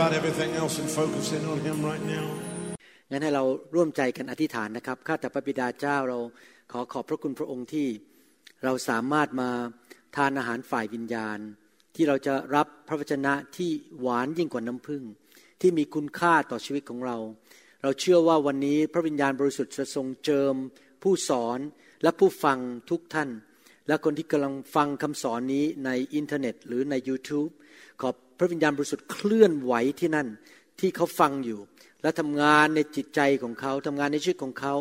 about everything else and focus in on Him right now. งั้นให้เราร่วมใจกันอธิษฐานนะครับ ข้าแต่พระบิดาเจ้าเราขอขอบพระคุณพระองค์ที่เราสามารถมาทานอาหารฝ่ายวิญญาณ ที่เราจะรับพระวจนะที่หวานยิ่งกว่าน้ำผึ้งที่มีคุณค่าต่อชีวิตของเรา เราเชื่อว่าวันนี้พระวิญญาณบริสุทธิ์จะทรงเจิม ผู้สอนและผู้ฟังทุกท่าน และคนที่กำลังฟังคำสอนนี้ในอินเทอร์เน็ต หรือใน YouTube พระวิญญาณบริสุทธิ์เคลื่อนไหวที่นั่นที่เขาฟังอยู่ และทำงานในจิตใจของเขาทำงานในชีวิตของเขา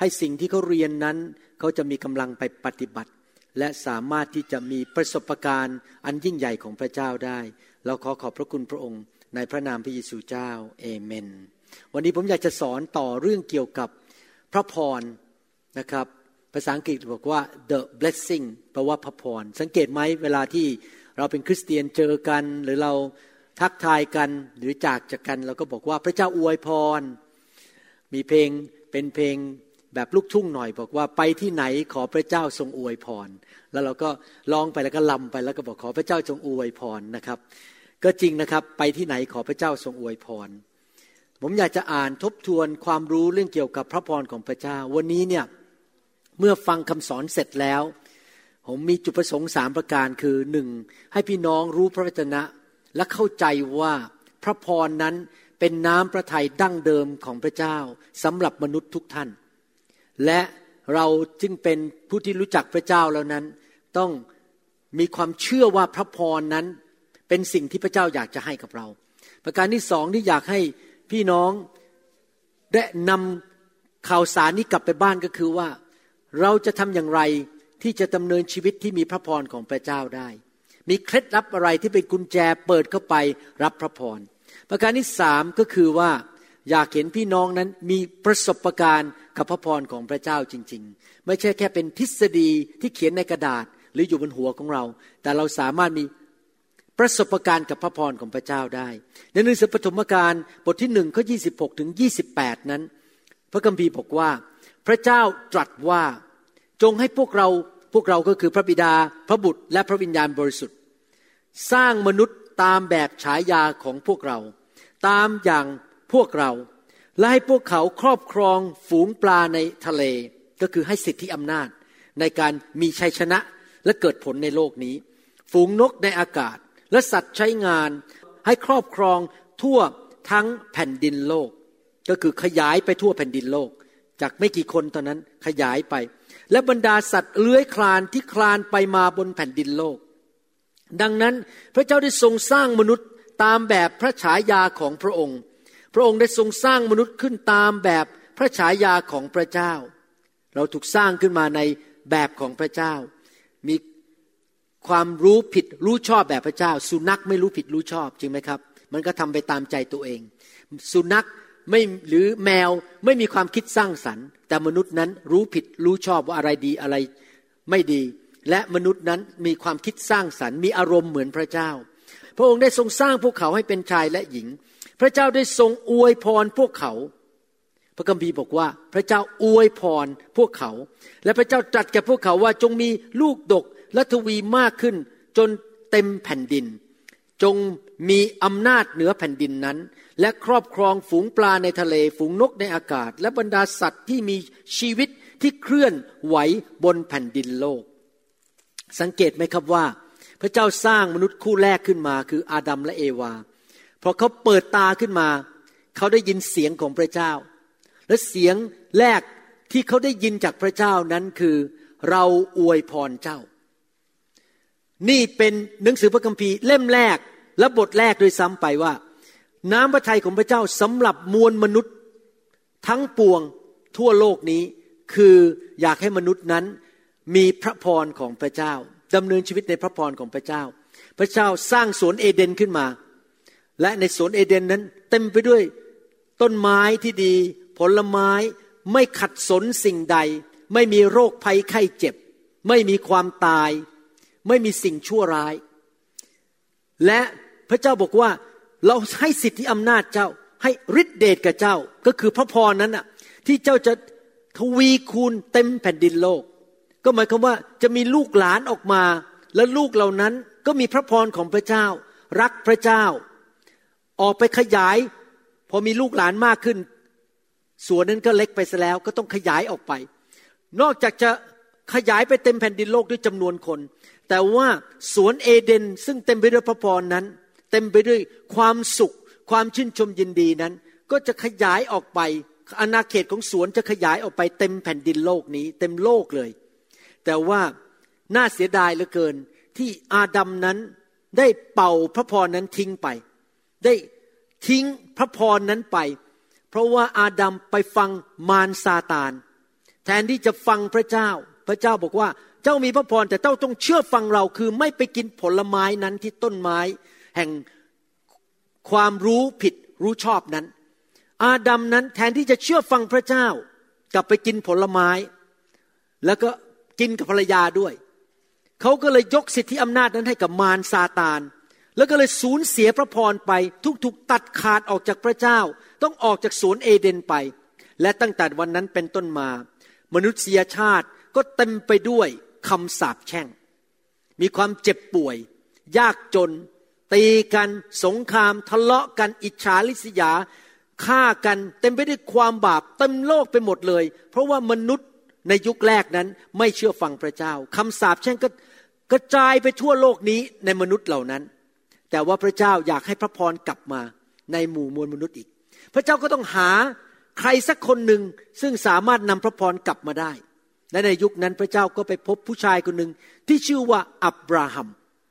ให้สิ่งที่เขาเรียนนั้น เขาจะมีกำลังไปปฏิบัติ และสามารถที่จะมีประสบการณ์อันยิ่งใหญ่ของพระเจ้าได้เราขอขอบพระคุณพระองค์ในพระนามพระเยซูเจ้าเอเมน วันนี้ผมอยากจะสอนต่อเรื่องเกี่ยวกับพระพรนะครับ ภาษาอังกฤษบอกว่า the blessing แปลว่าพระพร สังเกตไหมเวลาที่ เราเป็นคริสเตียนเจอกัน หรือเราทักทายกันหรือจากจากกัน เราก็บอกว่าพระเจ้าอวยพร มีเพลงเป็นเพลงแบบลูกทุ่งหน่อย บอกว่าไปที่ไหนขอพระเจ้าทรงอวยพร แล้วเราก็ร้องไปแล้วก็ลำไปแล้วก็บอกขอพระเจ้าทรงอวยพรนะครับ ก็จริงนะครับไปที่ไหนขอพระเจ้าทรงอวยพร ผมอยากจะอ่านทบทวนความรู้เรื่องเกี่ยวกับพระพรของพระเจ้า วันนี้เนี่ยเมื่อฟังคำสอนเสร็จแล้ว ผมมีจุดประสงค์สามประการคือหนึ่งให้พี่น้องรู้พระวจนะ และเข้าใจว่าพระพรนั้นเป็นน้ำพระทัยดั้งเดิมของพระเจ้าสำหรับมนุษย์ทุกท่าน และเราจึงเป็นผู้ที่รู้จักพระเจ้าแล้วนั้น ต้องมีความเชื่อว่าพระพรนั้นเป็นสิ่งที่พระเจ้าอยากจะให้กับเรา ประการที่สองที่อยากให้พี่น้องได้นำข่าวสารนี้กลับไปบ้านก็คือว่า เราจะทำอย่างไร ที่จะดำเนินชีวิตที่มีพระพรของพระเจ้าได้ มีเคล็ดลับอะไรที่เป็นกุญแจเปิดเข้าไปรับพระพร ประการที่สามก็คือว่าอยากเห็นพี่น้องนั้นมีประสบการณ์กับพระพรของพระเจ้าจริง ๆ ไม่ใช่แค่เป็นทฤษฎีที่เขียนในกระดาษหรืออยู่บนหัวของเรา แต่เราสามารถมีประสบการณ์กับพระพรของพระเจ้าได้ ในหนังสือปฐมกาลบทที่หนึ่งข้อยีถึง 28 นั้น พระคัมภีร์บอกว่า พระเจ้าตรัสว่า จงให้พวกเราพวกเราก็คือพระบิดา พระบุตรและพระวิญญาณบริสุทธิ์ สร้างมนุษย์ตามแบบฉายาของพวกเรา ตามอย่างพวกเรา และให้พวกเขาครอบครองฝูงปลาในทะเล ก็คือให้สิทธิอำนาจ ในการมีชัยชนะและเกิดผลในโลกนี้ ฝูงนกในอากาศ และสัตว์ใช้งาน ให้ครอบครองทั่วทั้งแผ่นดินโลก ก็คือขยายไปทั่วแผ่นดินโลก จากไม่กี่คนตอนนั้นขยายไป และบรรดาสัตว์เลื้อยคลานที่คลานไปมาบนแผ่นดินโลก ดังนั้นพระเจ้าได้ทรงสร้างมนุษย์ตามแบบพระฉายาของพระองค์ พระองค์ได้ทรงสร้างมนุษย์ขึ้นตามแบบพระฉายาของพระเจ้า เราถูกสร้างขึ้นมาในแบบของพระเจ้า มีความรู้ผิดรู้ชอบแบบพระเจ้า สุนัขไม่รู้ผิดรู้ชอบจริงไหมครับ มันก็ทำไปตามใจตัวเอง สุนัข ไม่หรือแมวไม่มีความคิดสร้างสรรค์ แต่มนุษย์นั้นรู้ผิดรู้ชอบว่าอะไรดีอะไรไม่ดี และมนุษย์นั้นมีความคิดสร้างสรรค์มีอารมณ์เหมือนพระเจ้า พระองค์ได้ทรงสร้างพวกเขาให้เป็นชายและหญิง พระเจ้าได้ทรงอวยพรพวกเขา พระคัมภีร์บอกว่า พระเจ้าอวยพรพวกเขา และพระเจ้าตรัสแก่พวกเขาว่าจงมีลูกดกและทวีมากขึ้นจนเต็มแผ่นดิน จงมีอำนาจเหนือแผ่นดินนั้น และครอบครองฝูงปลาในทะเล ฝูงนกในอากาศ และบรรดาสัตว์ที่มีชีวิตที่เคลื่อนไหวบนแผ่นดินโลก สังเกตไหมครับว่า พระเจ้าสร้างมนุษย์คู่แรกขึ้นมา คืออาดัมและเอวาพอเขาเปิดตาขึ้นมา เขาได้ยินเสียงของพระเจ้า และเสียงแรกที่เขาได้ยินจากพระเจ้านั้นคือ เราอวยพรเจ้า นี่เป็นหนังสือพระคัมภีร์เล่มแรกและบทแรกโดยซ้ำไปว่า น้ำพระทัยของพระเจ้าสำหรับมวลมนุษย์ ทั้งปวงทั่วโลกนี้คืออยากให้มนุษย์นั้นมีพระพรของพระเจ้าดำเนินชีวิตในพระพรของพระเจ้า พระเจ้าสร้างสวนเอเดนขึ้นมา และในสวนเอเดนนั้น เต็มไปด้วยต้นไม้ที่ดี ผลไม้ไม่ขัดสนสิ่งใด ไม่มีโรคภัยไข้เจ็บ ไม่มีความตาย ไม่มีสิ่งชั่วร้าย และพระเจ้าบอกว่า เราให้สิทธิอำนาจเจ้า ให้ฤทธิเดชกับเจ้า ก็คือพระพรนั้นน่ะ ที่เจ้าจะทวีคูณเต็มแผ่นดินโลก ก็หมายความว่าจะมีลูกหลานออกมา และลูกเหล่านั้นก็มีพระพรของพระเจ้า รักพระเจ้า ออกไปขยาย พอมีลูกหลานมากขึ้นส่วนนั้นก็เล็กไปซะแล้ว ก็ต้องขยายออกไป นอกจากจะขยายไปเต็มแผ่นดินโลกด้วยจำนวนคน แต่ว่าสวนเอเดนซึ่งเต็มไปด้วยพระพรนั้น เต็มไปด้วยความสุข ความชื่นชมยินดีนั้น ก็จะขยายออกไปอาณาเขตของสวนจะขยายออกไปเต็มแผ่นดินโลกนี้ เต็มโลกเลย แต่ว่าน่าเสียดายเหลือเกินที่อาดัมนั้นได้เป่าพระพรนั้นทิ้งไป ได้ทิ้งพระพรนั้นไป เพราะว่าอาดัมไปฟังมารซาตาน แทนที่จะฟังพระเจ้า พระเจ้าบอกว่าเจ้ามีพระพรแต่เจ้าต้องเชื่อฟังเราคือไม่ไปกินผลไม้นั้นที่ต้นไม้ แห่งความรู้ผิดรู้ชอบนั้น อาดัมนั้นแทนที่จะเชื่อฟังพระเจ้ากลับไปกินผลไม้ แล้วก็กินกับภรรยาด้วย เขาก็เลยยกสิทธิอำนาจนั้นให้กับมารซาตาน แล้วก็เลยสูญเสียพระพรไป ทุกถูกตัดขาดออกจากพระเจ้า ต้องออกจากสวนเอเดนไป และตั้งแต่วันนั้นเป็นต้นมา มนุษยชาติก็เต็มไปด้วยคำสาปแช่ง มีความเจ็บป่วย ยากจน ตีกันสงครามทะเลาะกันอิจฉาริษยาฆ่ากันเต็มไปด้วยความบาปเต็มโลกไปหมดเลย เพราะว่ามนุษย์ในยุคแรกนั้นไม่เชื่อฟังพระเจ้าคำสาปแช่งก็กระจายไปทั่วโลกนี้ในมนุษย์เหล่านั้น แต่ว่าพระเจ้าอยากให้พระพรกลับมาในหมู่มวลมนุษย์อีก พระเจ้าก็ต้องหาใครสักคนหนึ่งซึ่งสามารถนำพระพรกลับมาได้ และในยุคนั้นพระเจ้าก็ไปพบผู้ชายคนหนึ่งที่ชื่อว่าอับราฮัม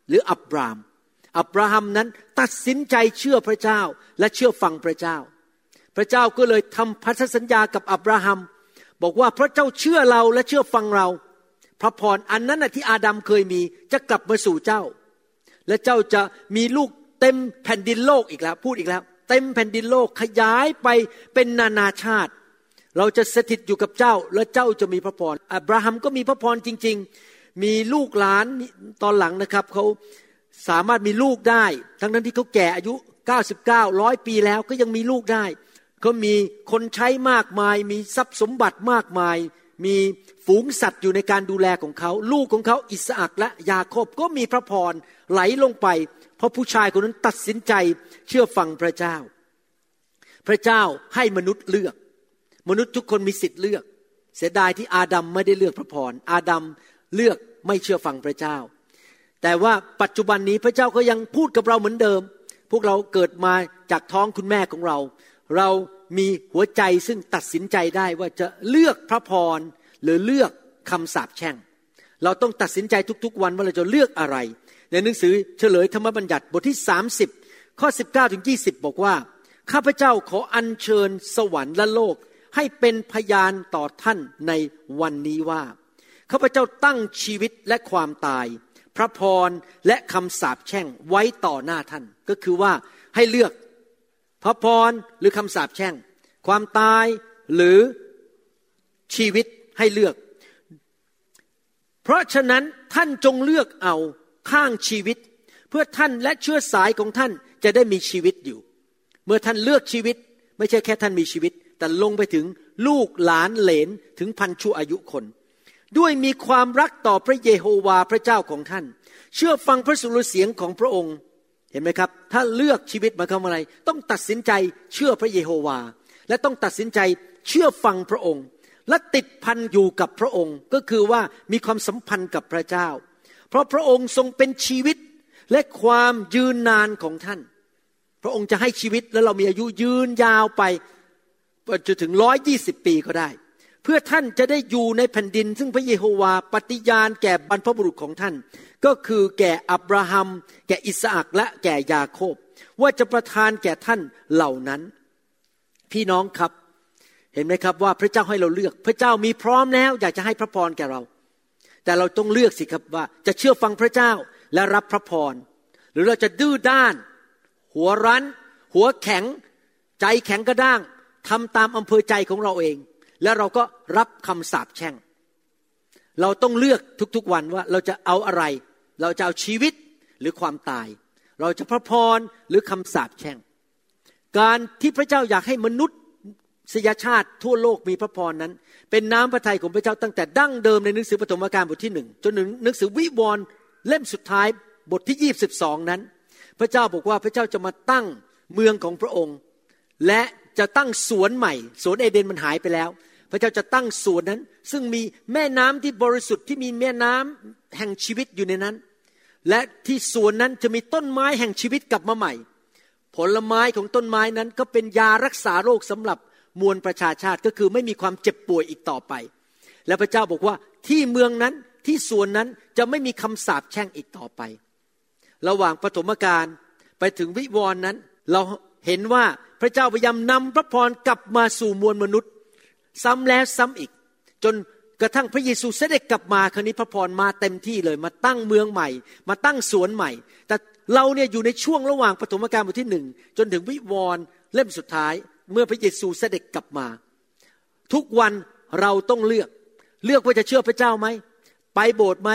หรืออับราม อับราฮัมนั้นตัดสินใจเชื่อพระเจ้าและเชื่อฟังพระเจ้า พระเจ้าก็เลยทำพันธสัญญากับอับราฮัม บอกว่าพระเจ้าเชื่อเราและเชื่อฟังเรา พระพรอันนั้นที่อาดัมเคยมีจะกลับมาสู่เจ้า และเจ้าจะมีลูกเต็มแผ่นดินโลกอีกแล้ว พูดอีกแล้ว เต็มแผ่นดินโลกขยายไปเป็นนานาชาติ เราจะสถิตอยู่กับเจ้า และเจ้าจะมีพระพรอับราฮัมก็มีพระพรจริง ๆ มีลูกหลานตอนหลังนะครับเขา สามารถมีลูกได้ ทั้งนั้นที่เขาแก่อายุ 99ร้อยปีแล้วก็ยังมีลูกได้เขามีคนใช้มากมาย มีทรัพย์สมบัติมากมาย มีฝูงสัตว์อยู่ในการดูแลของเขา ลูกของเขาอิสอักและยาโคบก็มีพระพรไหลลงไป เพราะผู้ชายคนนั้นตัดสินใจเชื่อฟังพระเจ้า พระเจ้าให้มนุษย์เลือก มนุษย์ทุกคนมีสิทธิ์เลือก เสียดายที่อาดัมไม่ได้เลือกพระพรอาดัมเลือกไม่เชื่อฟังพระเจ้า แต่ว่าปัจจุบันนี้พระเจ้าก็ยังพูดกับเราเหมือนเดิม พวกเราเกิดมาจากท้องคุณแม่ของเรา เรามีหัวใจซึ่งตัดสินใจได้ว่าจะเลือกพระพรหรือเลือกคำสาปแช่ง เราต้องตัดสินใจทุกๆ วันว่าเราจะเลือกอะไร ในหนังสือเฉลยธรรมบัญญัติบทที่ 30 ข้อ 19ถึง20 บอกว่า ข้าพเจ้าขออัญเชิญสวรรค์และโลกให้เป็นพยานต่อท่านในวันนี้ว่า ข้าพเจ้าตั้งชีวิตและความตาย พระพรและคำสาปแช่งไว้ต่อหน้าท่าน ก็คือว่าให้เลือกพระพรหรือคำสาปแช่ง ความตายหรือชีวิตให้เลือก เพราะฉะนั้นท่านจงเลือกเอาข้างชีวิต เพื่อท่านและเชื้อสายของท่านจะได้มีชีวิตอยู่ เมื่อท่านเลือกชีวิต ไม่ใช่แค่ท่านมีชีวิต แต่ลงไปถึงลูกหลานเหลนถึงพันชั่วอายุคน ด้วยมีความรักต่อพระเยโฮวาพระเจ้าของท่าน เชื่อฟังพระสุรเสียงของพระองค์ เห็นไหมครับ ถ้าเลือกชีวิตมาทำอะไร ต้องตัดสินใจเชื่อพระเยโฮวา และต้องตัดสินใจเชื่อฟังพระองค์ และติดพันอยู่กับพระองค์ ก็คือว่ามีความสัมพันธ์กับพระเจ้า เพราะพระองค์ทรงเป็นชีวิตและความยืนนานของท่าน พระองค์จะให้ชีวิตแล้วเรามีอายุยืนยาวไปจนถึงร้อยยี่สิบปีก็ได้ พื่อท่านจะได้อยู่ในแผ่นดิน ซึ่งพระเยโฮวาปฏิญาณแก่บรรพบุรุษของท่าน ก็คือแก่อับราฮัม แก่อิสอักและแก่ยาโคบ ว่าจะประทานแก่ท่านเหล่านั้น พี่น้องครับ เห็นไหมครับว่าพระเจ้าให้เราเลือก พระเจ้ามีพร้อมแล้วอยากจะให้พระพรแก่เรา แต่เราต้องเลือกสิครับว่าจะเชื่อฟังพระเจ้าและรับพระพร หรือเราจะดื้อด้าน หัวรั้น หัวแข็ง ใจแข็งกระด้างทำตามอำเภอใจของเราเอง แล้วเราก็รับคำสาปแช่ง เราต้องเลือกทุกๆวันว่าเราจะเอาอะไร เราจะเอาชีวิตหรือความตาย เราจะพระพรหรือคำสาปแช่ง การที่พระเจ้าอยากให้มนุษย์สยชาติทั่วโลกมีพระพรนั้น เป็นน้ำพระทัยของพระเจ้าตั้งแต่ดั้งเดิมในหนังสือปฐมกาลบทที่หนึ่งจนถึงหนังสือวิวรณ์เล่มสุดท้ายบทที่ยี่สิบสองนั้น พระเจ้าบอกว่าพระเจ้าจะมาตั้งเมืองของพระองค์ และจะตั้งสวนใหม่ สวนเอเดนมันหายไปแล้ว พระเจ้าจะตั้งสวนนั้น ซึ่งมีแม่น้ำที่บริสุทธิ์ที่มีแม่น้ำแห่งชีวิตอยู่ในนั้น และที่สวนนั้นจะมีต้นไม้แห่งชีวิตกลับมาใหม่ ผลไม้ของต้นไม้นั้นก็เป็นยารักษาโรคสำหรับมวลประชาชาติก็คือไม่มีความเจ็บป่วยอีกต่อไป และพระเจ้าบอกว่าที่เมืองนั้นที่สวนนั้นจะไม่มีคำสาปแช่งอีกต่อไป ระหว่างปฐมกาลไปถึงวิวรณ์นั้น เราเห็นว่าพระเจ้าพยายามนำพระพรกลับมาสู่มวลมนุษย์ ซ้ำแล้วซ้ำอีก จนกระทั่งพระเยซูเสด็จกลับมาคราวนี้พระพรมาเต็มที่เลย มาตั้งเมืองใหม่ มาตั้งสวนใหม่ แต่เราเนี่ยอยู่ในช่วงระหว่างปฐมกาลบทที่หนึ่งจนถึงวิวรณ์เล่มสุดท้าย เมื่อพระเยซูเสด็จกลับมา ทุกวันเราต้องเลือกเลือกว่าจะเชื่อพระเจ้าไหมไปโบสถ์ไหม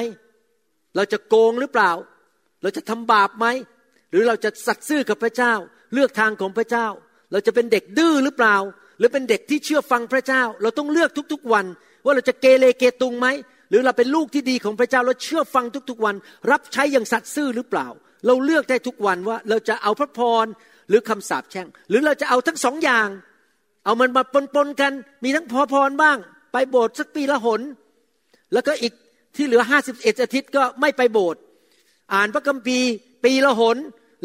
เราจะโกงหรือเปล่า เราจะทำบาปไหมหรือเราจะสัตย์ซื่อกับพระเจ้า เลือกทางของพระเจ้า เราจะเป็นเด็กดื้อหรือเปล่า รือเป็นเด็กที่เชื่อฟังพระเจ้า เราต้องเลือกทุกๆวัน ว่าเราจะเกเรเกตุงไหมหรือเราเป็นลูกที่ดีของพระเจ้าเราเชื่อฟังทุกๆวัน รับใช้อย่างสัตย์ซื่อหรือเปล่า เราเลือกได้ทุกวันว่าเราจะเอาพระพรหรือคำสาปแช่ง หรือเราจะเอาทั้งสองอย่าง เอามันมาปนๆกัน มีทั้งพอพรบ้าง ไปโบสถ์สักปีละหน แล้วก็อีกที่เหลือห้าสิบเอ็ดอาทิตย์ก็ไม่ไปโบสถ์อ่านพระคัมภีร์ปีละหน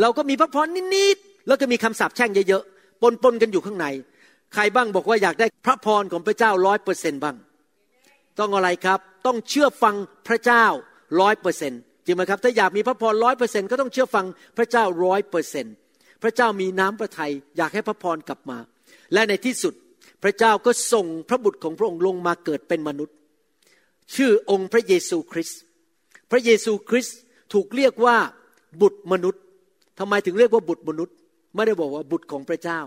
เราก็มีพระพรนิดๆแล้วก็มีคำสาปแช่งเยอะๆปนๆกันอยู่ข้างใน ใครบ้างบอกว่าอยากได้พระพรของพระเจ้าร้อยเปอร์เซนบ้าง ต้องอะไรครับ ต้องเชื่อฟังพระเจ้าร้อยเปอร์เซนจริงไหมครับ ถ้าอยากมีพระพรร้อยเปอร์เซนก็ต้องเชื่อฟังพระเจ้าร้อยเปอร์เซนพระเจ้ามีน้ำพระทัยอยากให้พระพรกลับมา และในที่สุดพระเจ้าก็ส่งพระบุตรของพระองค์ลงมาเกิดเป็นมนุษย์ ชื่อองค์พระเยซูคริสต์พระเยซูคริสต์ถูกเรียกว่าบุตรมนุษย์ทำไมถึงเรียกว่าบุตรมนุษย์ ไม่ได้บอกว่าบุตรของพระเจ้า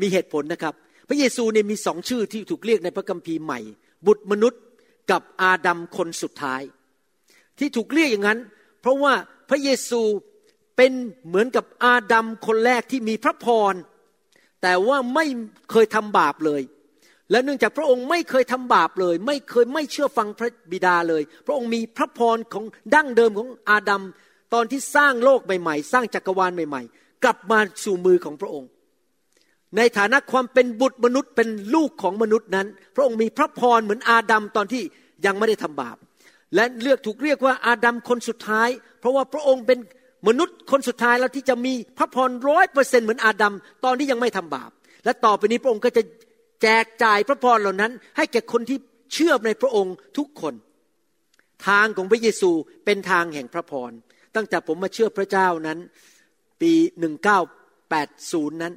มีเหตุผลนะครับ พระเยซูเนี่ยมีสองชื่อที่ถูกเรียกในพระคัมภีร์ใหม่ บุตรมนุษย์กับอาดัมคนสุดท้าย ที่ถูกเรียกอย่างนั้น เพราะว่าพระเยซูเป็นเหมือนกับอาดัมคนแรกที่มีพระพร แต่ว่าไม่เคยทำบาปเลย และเนื่องจากพระองค์ไม่เคยทำบาปเลย ไม่เคยไม่เชื่อฟังพระบิดาเลย พระองค์มีพระพรของดั้งเดิมของอาดัมตอนที่สร้างโลกใหม่ๆ สร้างจักรวาลใหม่ ๆ กลับมาสู่มือของพระองค์ ในฐานะความเป็นบุตรมนุษย์เป็นลูกของมนุษย์นั้น พระองค์มีพระพรเหมือนอาดัมตอนที่ยังไม่ได้ทำบาป และเลือกถูกเรียกว่าอาดัมคนสุดท้าย เพราะว่าพระองค์เป็นมนุษย์คนสุดท้ายแล้วที่จะมีพระพรร้อยเปอร์เซ็นต์เหมือนอาดัมตอนที่ยังไม่ทำบาป และต่อไปนี้พระองค์ก็จะแจกจ่ายพระพรเหล่านั้น ให้แก่คนที่เชื่อในพระองค์ทุกคน ทางของพระเยซูเป็นทางแห่งพระพรตั้งแต่ผมมาเชื่อพระเจ้านั้น ปี 1980 นั้น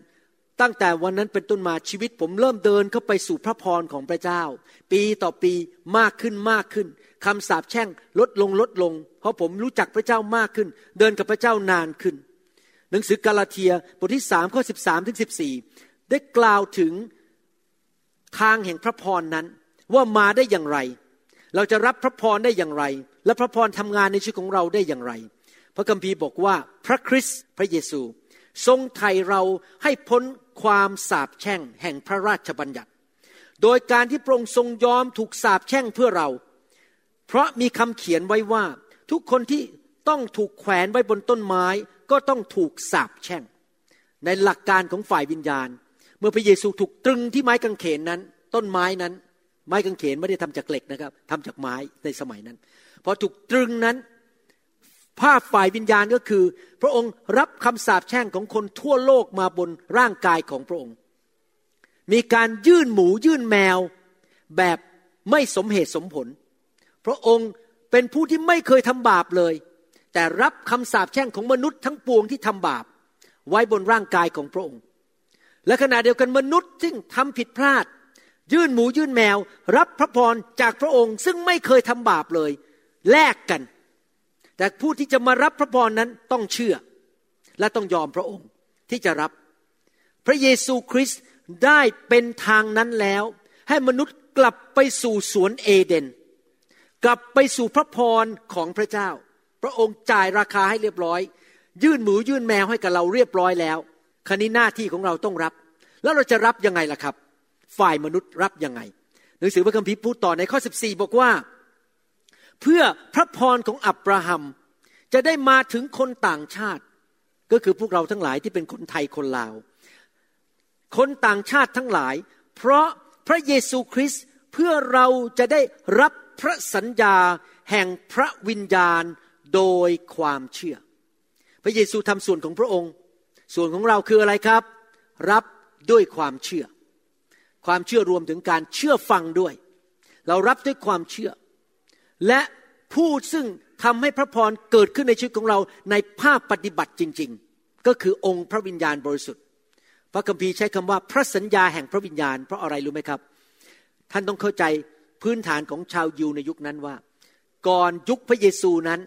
ตั้งแต่วันนั้นเป็นต้นมาชีวิตผมเริ่มเดินเข้าไปสู่พระพรของพระเจ้า ปีต่อปีมากขึ้นมากขึ้นคำสาปแช่งลดลงลดลง เพราะผมรู้จักพระเจ้ามากขึ้น เดินกับพระเจ้านานขึ้น หนังสือกาลาเทียบทที่สามข้อสิบสามถึงสิบสี่ได้กล่าวถึงทางแห่งพระพรนั้น ว่ามาได้อย่างไร เราจะรับพระพรได้อย่างไร และพระพรทำงานในชีวิตของเราได้อย่างไร พระคัมภีร์บอกว่าพระคริสต์พระเยซู ทรงไถ่เราให้พ้น ความสาปแช่งแห่งพระราชบัญญัติ โดยการที่พระองค์ทรงยอมถูกสาปแช่งเพื่อเรา เพราะมีคำเขียนไว้ว่า ทุกคนที่ต้องถูกแขวนไว้บนต้นไม้ ก็ต้องถูกสาปแช่ง ในหลักการของฝ่ายวิญญาณ เมื่อพระเยซูถูกตรึงที่ไม้กางเขนนั้น ต้นไม้นั้น ไม้กางเขนไม่ได้ทำจากเหล็กนะครับทำจากไม้ในสมัยนั้นพอถูกตรึงนั้น ภาพฝ่ายวิญญาณก็คือ พระองค์รับคำสาปแช่งของคนทั่วโลกมาบนร่างกายของพระองค์ มีการยื่นหมูยื่นแมว แบบไม่สมเหตุสมผล พระองค์เป็นผู้ที่ไม่เคยทำบาปเลย แต่รับคำสาปแช่งของมนุษย์ทั้งปวงที่ทำบาป ไว้บนร่างกายของพระองค์ และขณะเดียวกันมนุษย์ซึ่งทำผิดพลาด ยื่นหมูยื่นแมว รับพระพรจากพระองค์ซึ่งไม่เคยทำบาปเลย แลกกัน แต่ผู้ที่จะมารับพระพรนั้นต้องเชื่อ และต้องยอมพระองค์ที่จะรับ พระเยซูคริสต์ได้เป็นทางนั้นแล้ว ให้มนุษย์กลับไปสู่สวนเอเดน กลับไปสู่พระพรของพระเจ้า พระองค์จ่ายราคาให้เรียบร้อย ยื่นหมูยื่นแมวให้กับเราเรียบร้อยแล้วครนี้หน้าที่ของเราต้องรับ แล้วเราจะรับยังไงล่ะครับ ฝ่ายมนุษย์รับยังไงหนังสือพระคัมภีร์พูดต่อในข้อ 14 บอกว่า เพื่อพระพรของอับราฮัม จะได้มาถึงคนต่างชาติ ก็คือพวกเราทั้งหลายที่เป็นคนไทยคนลาว คนต่างชาติทั้งหลาย เพราะพระเยซูคริสต์เพื่อเราจะได้รับพระสัญญาแห่งพระวิญญาณโดยความเชื่อ พระเยซูทำส่วนของพระองค์ ส่วนของเราคืออะไรครับ รับด้วยความเชื่อ ความเชื่อรวมถึงการเชื่อฟังด้วย เรารับด้วยความเชื่อ และผู้ซึ่งทำให้พระพรเกิดขึ้นในชีวิตของเราในภาคปฏิบัติจริง ๆ ก็คือองค์พระวิญญาณบริสุทธิ์ พระคัมภีร์ใช้คำว่าพระสัญญาแห่งพระวิญญาณ เพราะอะไรรู้ไหมครับ ท่านต้องเข้าใจพื้นฐานของชาวยิวในยุคนั้นว่า ก่อนยุคพระเยซูนั้น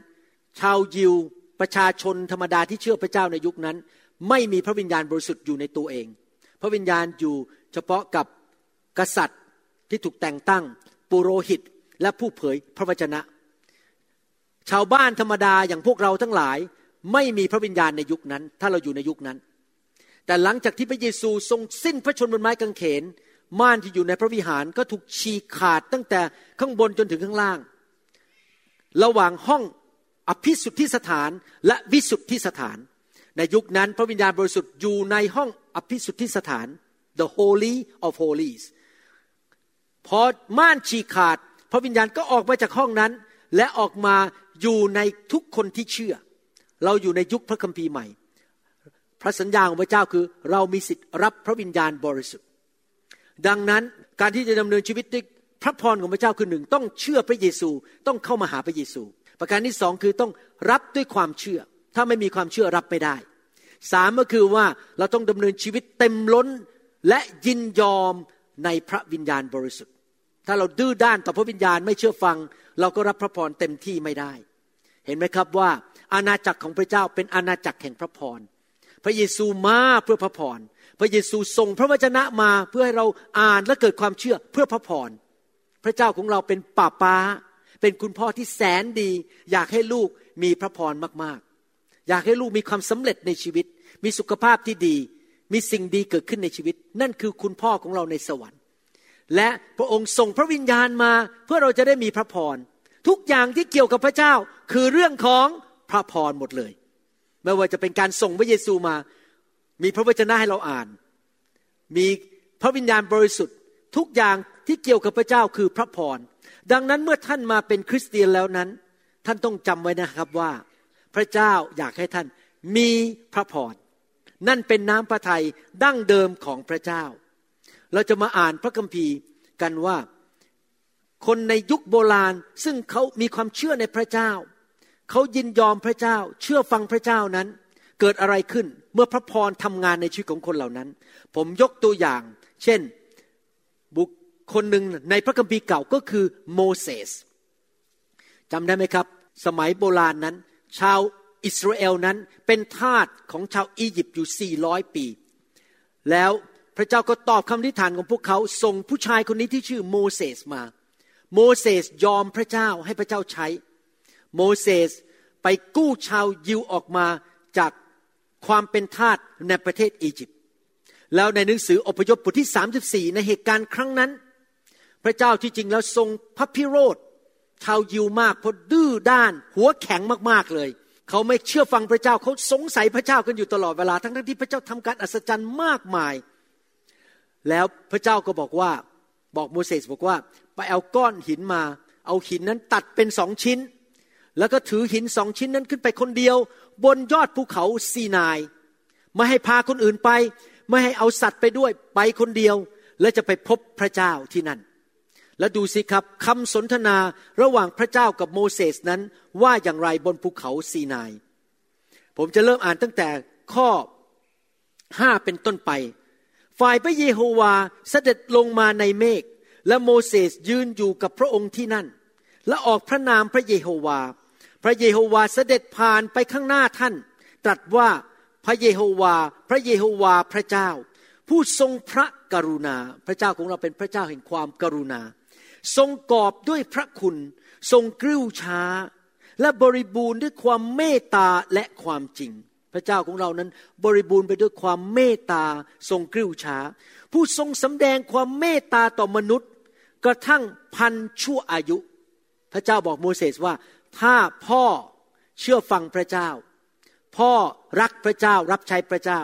ชาวยิวประชาชนธรรมดาที่เชื่อพระเจ้าในยุคนั้น ไม่มีพระวิญญาณบริสุทธิ์อยู่ในตัวเอง พระวิญญาณอยู่เฉพาะกับกษัตริย์ที่ถูกแต่งตั้งปุโรหิต และผู้เผยพระวจนะ ชาวบ้านธรรมดาอย่างพวกเราทั้งหลายไม่มีพระวิญญาณในยุคนั้น ถ้าเราอยู่ในยุคนั้น แต่หลังจากที่พระเยซูทรงสิ้นพระชนบนไม้กางเขน ม่านที่อยู่ในพระวิหารก็ถูกฉีกขาดตั้งแต่ข้างบนจนถึงข้างล่าง ระหว่างห้องอภิสุทธิสถานและวิสุทธิสถาน ในยุคนั้นพระวิญญาณบริสุทธิ์อยู่ในห้องอภิสุทธิสถาน the holy of holies พอม่านฉีกขาด พระวิญญาณก็ออกมาจากห้องนั้น และออกมาอยู่ในทุกคนที่เชื่อ เราอยู่ในยุคพระคัมภีร์ใหม่ พระสัญญาของพระเจ้าคือ เรามีสิทธิ์รับพระวิญญาณบริสุทธิ์ ดังนั้นการที่จะดำเนินชีวิตด้วยพระพรของพระเจ้าคือหนึ่งต้องเชื่อพระเยซูต้องเข้ามาหาพระเยซู ประการที่สองคือต้องรับด้วยความเชื่อ ถ้าไม่มีความเชื่อรับไม่ได้สามก็คือว่าเราต้องดำเนินชีวิตเต็มล้นและยินยอมในพระวิญญาณบริสุทธิ์ ถ้าเราดื้อด้านต่อพระวิญญาณไม่เชื่อฟัง เราก็รับพระพรเต็มที่ไม่ได้ เห็นไหมครับว่าอาณาจักรของพระเจ้าเป็นอาณาจักรแห่งพระพร พระเยซูมาเพื่อพระพร พระเยซูส่งพระวจนะมาเพื่อให้เราอ่านและเกิดความเชื่อเพื่อพระพร พระเจ้าของเราเป็นป่าป้า เป็นคุณพ่อที่แสนดี อยากให้ลูกมีพระพรมากๆ อยากให้ลูกมีความสำเร็จในชีวิต มีสุขภาพที่ดี มีสิ่งดีเกิดขึ้นในชีวิต นั่นคือคุณพ่อของเราในสวรรค์ และพระองค์ส่งพระวิญญาณมาเพื่อเราจะได้มีพระพร ทุกอย่างที่เกี่ยวกับพระเจ้าคือเรื่องของพระพรหมดเลย ไม่ว่าจะเป็นการส่งพระเยซูมา มีพระวจนะให้เราอ่าน มีพระวิญญาณบริสุทธิ์ ทุกอย่างที่เกี่ยวกับพระเจ้าคือพระพร ดังนั้นเมื่อท่านมาเป็นคริสเตียนแล้วนั้น ท่านต้องจำไว้นะครับว่า พระเจ้าอยากให้ท่านมีพระพร นั่นเป็นน้ำพระทัยดั้งเดิมของพระเจ้า เราจะมาอ่านพระคัมภีร์กันว่า คนในยุคโบราณ ซึ่งเขามีความเชื่อในพระเจ้า เขายินยอมพระเจ้า เชื่อฟังพระเจ้านั้น เกิดอะไรขึ้นเมื่อพระพรทำงานในชีวิตของคนเหล่านั้น ผมยกตัวอย่าง เช่นบุคคลหนึ่งในพระคัมภีร์เก่าก็คือโมเสสจำได้ไหมครับ สมัยโบราณนั้น ชาวอิสราเอลนั้นเป็นทาสของชาวอียิปต์อยู่ 400 ปี แล้ว พระเจ้าก็ตอบคำทิฐานของพวกเขาส่งผู้ชายคนนี้ที่ชื่อโมเสสมา โมเสสยอมพระเจ้าให้พระเจ้าใช้ โมเสสไปกู้ชาวยิวออกมาจากความเป็นทาสในประเทศอียิปต์แล้วในหนังสืออพยพบทที่ 34 ในเหตุการณ์ครั้งนั้น พระเจ้าที่จริงแล้วทรงพระพิโรธชาวยิวมากเพราะดื้อด้าน หัวแข็งมากๆเลย เขาไม่เชื่อฟังพระเจ้าเขาสงสัยพระเจ้ากันอยู่ตลอดเวลาทั้งที่พระเจ้าทำการอัศจรรย์มากมาย แล้วพระเจ้าก็บอกว่าบอกโมเสสบอกว่าไปเอาก้อนหินมา เอาหินนั้นตัดเป็นสองชิ้น แล้วก็ถือหินสองชิ้นนั้นขึ้นไปคนเดียว บนยอดภูเขาซีนาย ไม่ให้พาคนอื่นไป ไม่ให้เอาสัตว์ไปด้วยไปคนเดียว และจะไปพบพระเจ้าที่นั่น แล้วดูสิครับคำสนทนาระหว่างพระเจ้ากับโมเสสนั้นว่าอย่างไรบนภูเขาซีนาย ผมจะเริ่มอ่านตั้งแต่ข้อห้าเป็นต้นไป ฝ่ายพระเยโฮวาเสด็จลงมาในเมฆและโมเสสยืนอยู่กับพระองค์ที่นั่น และออกพระนามพระเยโฮวา พระเยโฮวาเสด็จผ่านไปข้างหน้าท่าน ตรัสว่าพระเยโฮวา พระเยโฮวาพระเจ้า ผู้ทรงพระกรุณา พระเจ้าของเราเป็นพระเจ้าแห่งความกรุณา ทรงกอบด้วยพระคุณ ทรงกริ้วช้า และบริบูรณ์ด้วยความเมตตาและความจริง พระเจ้าของเรานั้นบริบูรณ์ไปด้วยความเมตตาทรงกริ้วช้า ผู้ทรงสำแดงความเมตตาต่อมนุษย์ กระทั่งพันชั่วอายุ พระเจ้าบอกโมเสสว่า ถ้าพ่อเชื่อฟังพระเจ้า พ่อรักพระเจ้ารับใช้พระเจ้า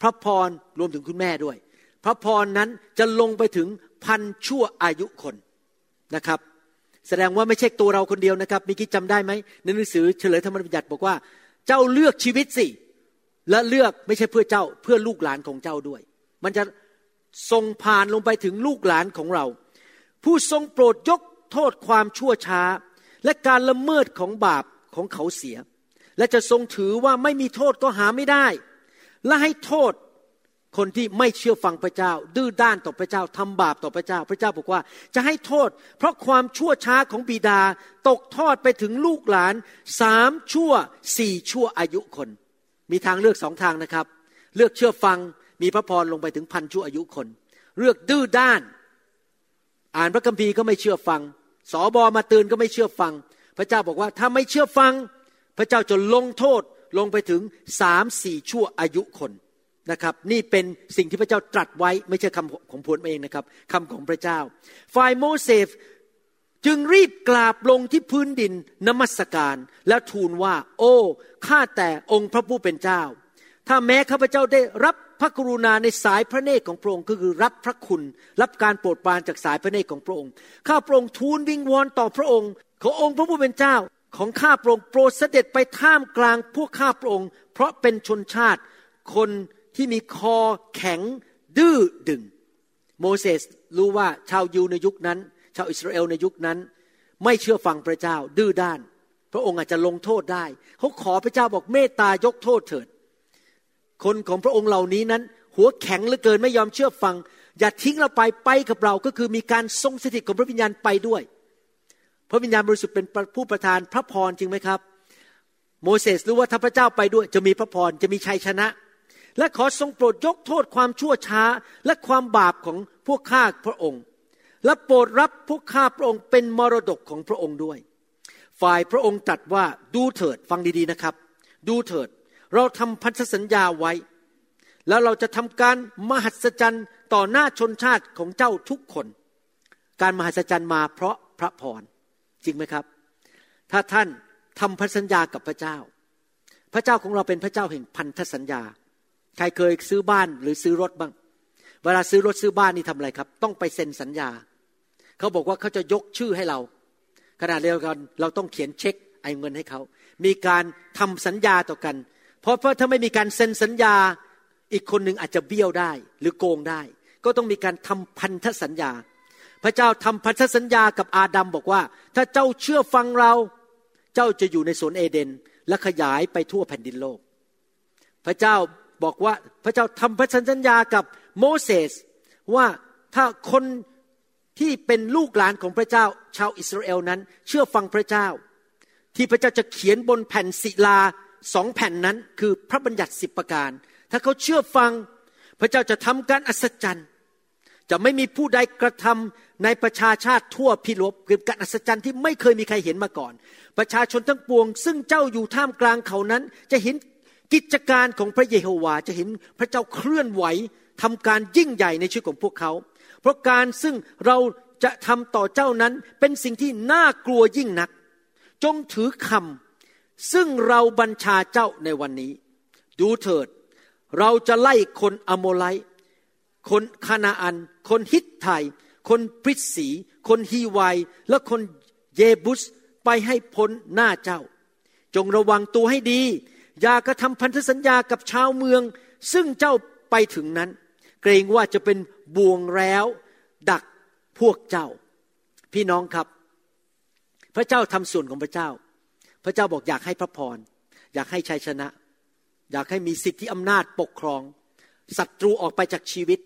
พระพรรวมถึงคุณแม่ด้วย พระพรนั้นจะลงไปถึงพันชั่วอายุคนนะครับแสดงว่าไม่ใช่ตัวเราคนเดียวนะครับมีคิดจำได้ไหมในหนังสือเฉลยธรรมบัญญัติบอกว่า เจ้าเลือกชีวิตสิ และเลือกไม่ใช่เพื่อเจ้าเพื่อลูกหลานของเจ้าด้วย มันจะส่งผ่านลงไปถึงลูกหลานของเรา ผู้ทรงโปรดยกโทษความชั่วช้า และการละเมิดของบาปของเขาเสีย และจะทรงถือว่าไม่มีโทษก็หาไม่ได้ และให้โทษ คนที่ไม่เชื่อฟังพระเจ้า ดื้อด้านต่อพระเจ้าทำบาปต่อพระเจ้า พระเจ้าบอกว่า จะให้โทษ เพราะความชั่วช้าของบิดาตกทอดไปถึงลูกหลานสามชั่วสี่ชั่วอายุคน มีทางเลือกสองทางนะครับ เลือกเชื่อฟังมีพระพรลงไปถึงพันชั่วอายุคน เลือกดื้อด้าน อ่านพระคัมภีร์ก็ไม่เชื่อฟังสอบอมาเตือนก็ไม่เชื่อฟัง พระเจ้าบอกว่าถ้าไม่เชื่อฟัง พระเจ้าจะลงโทษลงไปถึงสามสี่ชั่วอายุคน นะครับนี่เป็นสิ่งที่พระเจ้าตรัสไว้ไม่ใช่คำของผมเองนะครับคำของพระเจ้า ฝ่ายโมเสสจึงรีบกราบลงที่พื้นดินนมัสการ และทูลว่า โอ้ข้าแต่องค์พระผู้เป็นเจ้า ถ้าแม้ข้าพเจ้าได้รับพระกรุณาในสายพระเนตรของพระองค์ก็คือรับพระคุณ รับการโปรดปรานจากสายพระเนตรของพระองค์ ข้าพระองค์ทูลวิงวอนต่อพระองค์ ขอองค์พระผู้เป็นเจ้า ของข้าพระองค์โปรดเสด็จไปท่ามกลางพวกข้าพระองค์ เพราะเป็นชนชาติคน ที่มีคอแข็งดื้อดึง โมเสสรู้ว่าชาวยูในยุคนั้น ชาวอิสราเอลในยุคนั้น ไม่เชื่อฟังพระเจ้าดื้อด้าน พระองค์อาจจะลงโทษได้เขาขอพระเจ้าบอกเมตตายกโทษเถิด คนของพระองค์เหล่านี้นั้น หัวแข็งเหลือเกินไม่ยอมเชื่อฟัง อย่าทิ้งเราไปไปกับเราก็คือมีการทรงสถิตของพระวิญญาณไปด้วย พระวิญญาณบริสุทธิ์เป็นผู้ประทานพระพรจริงไหมครับ โมเสสรู้ว่าถ้าพระเจ้าไปด้วยจะมีพระพรจะมีชัยชนะ และขอทรงโปรดยกโทษความชั่วช้าและความบาปของพวกข้าพระองค์ และโปรดรับพวกข้าพระองค์เป็นมรดกของพระองค์ด้วย ฝ่ายพระองค์ตรัสว่าดูเถิดฟังดีๆนะครับ ดูเถิดเราทำพันธสัญญาไว้ แล้วเราจะทำการมหัศจรรย์ต่อหน้าชนชาติของเจ้าทุกคน การมหัศจรรย์มาเพราะพระพรจริงไหมครับ ถ้าท่านทำพันธสัญญากับพระเจ้า พระเจ้าของเราเป็นพระเจ้าแห่งพันธสัญญา ใครเคยซื้อบ้านหรือซื้อรถบ้าง เวลาซื้อรถซื้อบ้านนี่ทำอะไรครับ ต้องไปเซ็นสัญญา เขาบอกว่าเขาจะยกชื่อให้เรา ขณะเดียวกันเราต้องเขียนเช็คไอ้เงินให้เขา มีการทำสัญญาต่อกันเพราะเพราะถ้าไม่มีการเซ็นสัญญา อีกคนหนึ่งอาจจะเบี้ยวได้หรือโกงได้ ก็ต้องมีการทำพันธสัญญา พระเจ้าทำพันธสัญญากับอาดัมบอกว่า ถ้าเจ้าเชื่อฟังเรา เจ้าจะอยู่ในสวนเอเดนและขยายไปทั่วแผ่นดินโลก พระเจ้า บอกว่าพระเจ้าทำพันธสัญญากับโมเสสว่าถ้าคนที่เป็นลูกหลานของพระเจ้าชาวอิสราเอลนั้น เชื่อฟังพระเจ้า ที่พระเจ้าจะเขียนบนแผ่นศิลาสองแผ่นนั้นคือพระบัญญัติสิบประการ ถ้าเขาเชื่อฟังพระเจ้าจะทำการอัศจรรย์ จะไม่มีผู้ใดกระทำในประชาชาติทั่วพิลบคือการอัศจรรย์ที่ไม่เคยมีใครเห็นมาก่อน ประชาชนทั้งปวง ซึ่งเจ้าอยู่ท่ามกลางเขานั้น จะเห็น กิจการของพระเยโฮวาจะเห็นพระเจ้าเคลื่อนไหวทำการยิ่งใหญ่ในชีวิตของพวกเขา เพราะการซึ่งเราจะทำต่อเจ้านั้นเป็นสิ่งที่น่ากลัวยิ่งนัก จงถือคำซึ่งเราบัญชาเจ้าในวันนี้ ดูเถิด เราจะไล่คนอโมไลคนคานาอัน คนฮิตไทย คนปริสี คนฮีไวและคนเยบุสไปให้พ้นหน้าเจ้า จงระวังตัวให้ดี อย่ากระทำพันธสัญญากับชาวเมือง ซึ่งเจ้าไปถึงนั้น เกรงว่าจะเป็นบ่วงแล้ว ดักพวกเจ้า พี่น้องครับ พระเจ้าทำส่วนของพระเจ้า พระเจ้าบอกอยากให้พระพร อยากให้ชัยชนะ อยากให้มีสิทธิอำนาจปกครองศัตรูออกไปจากชีวิต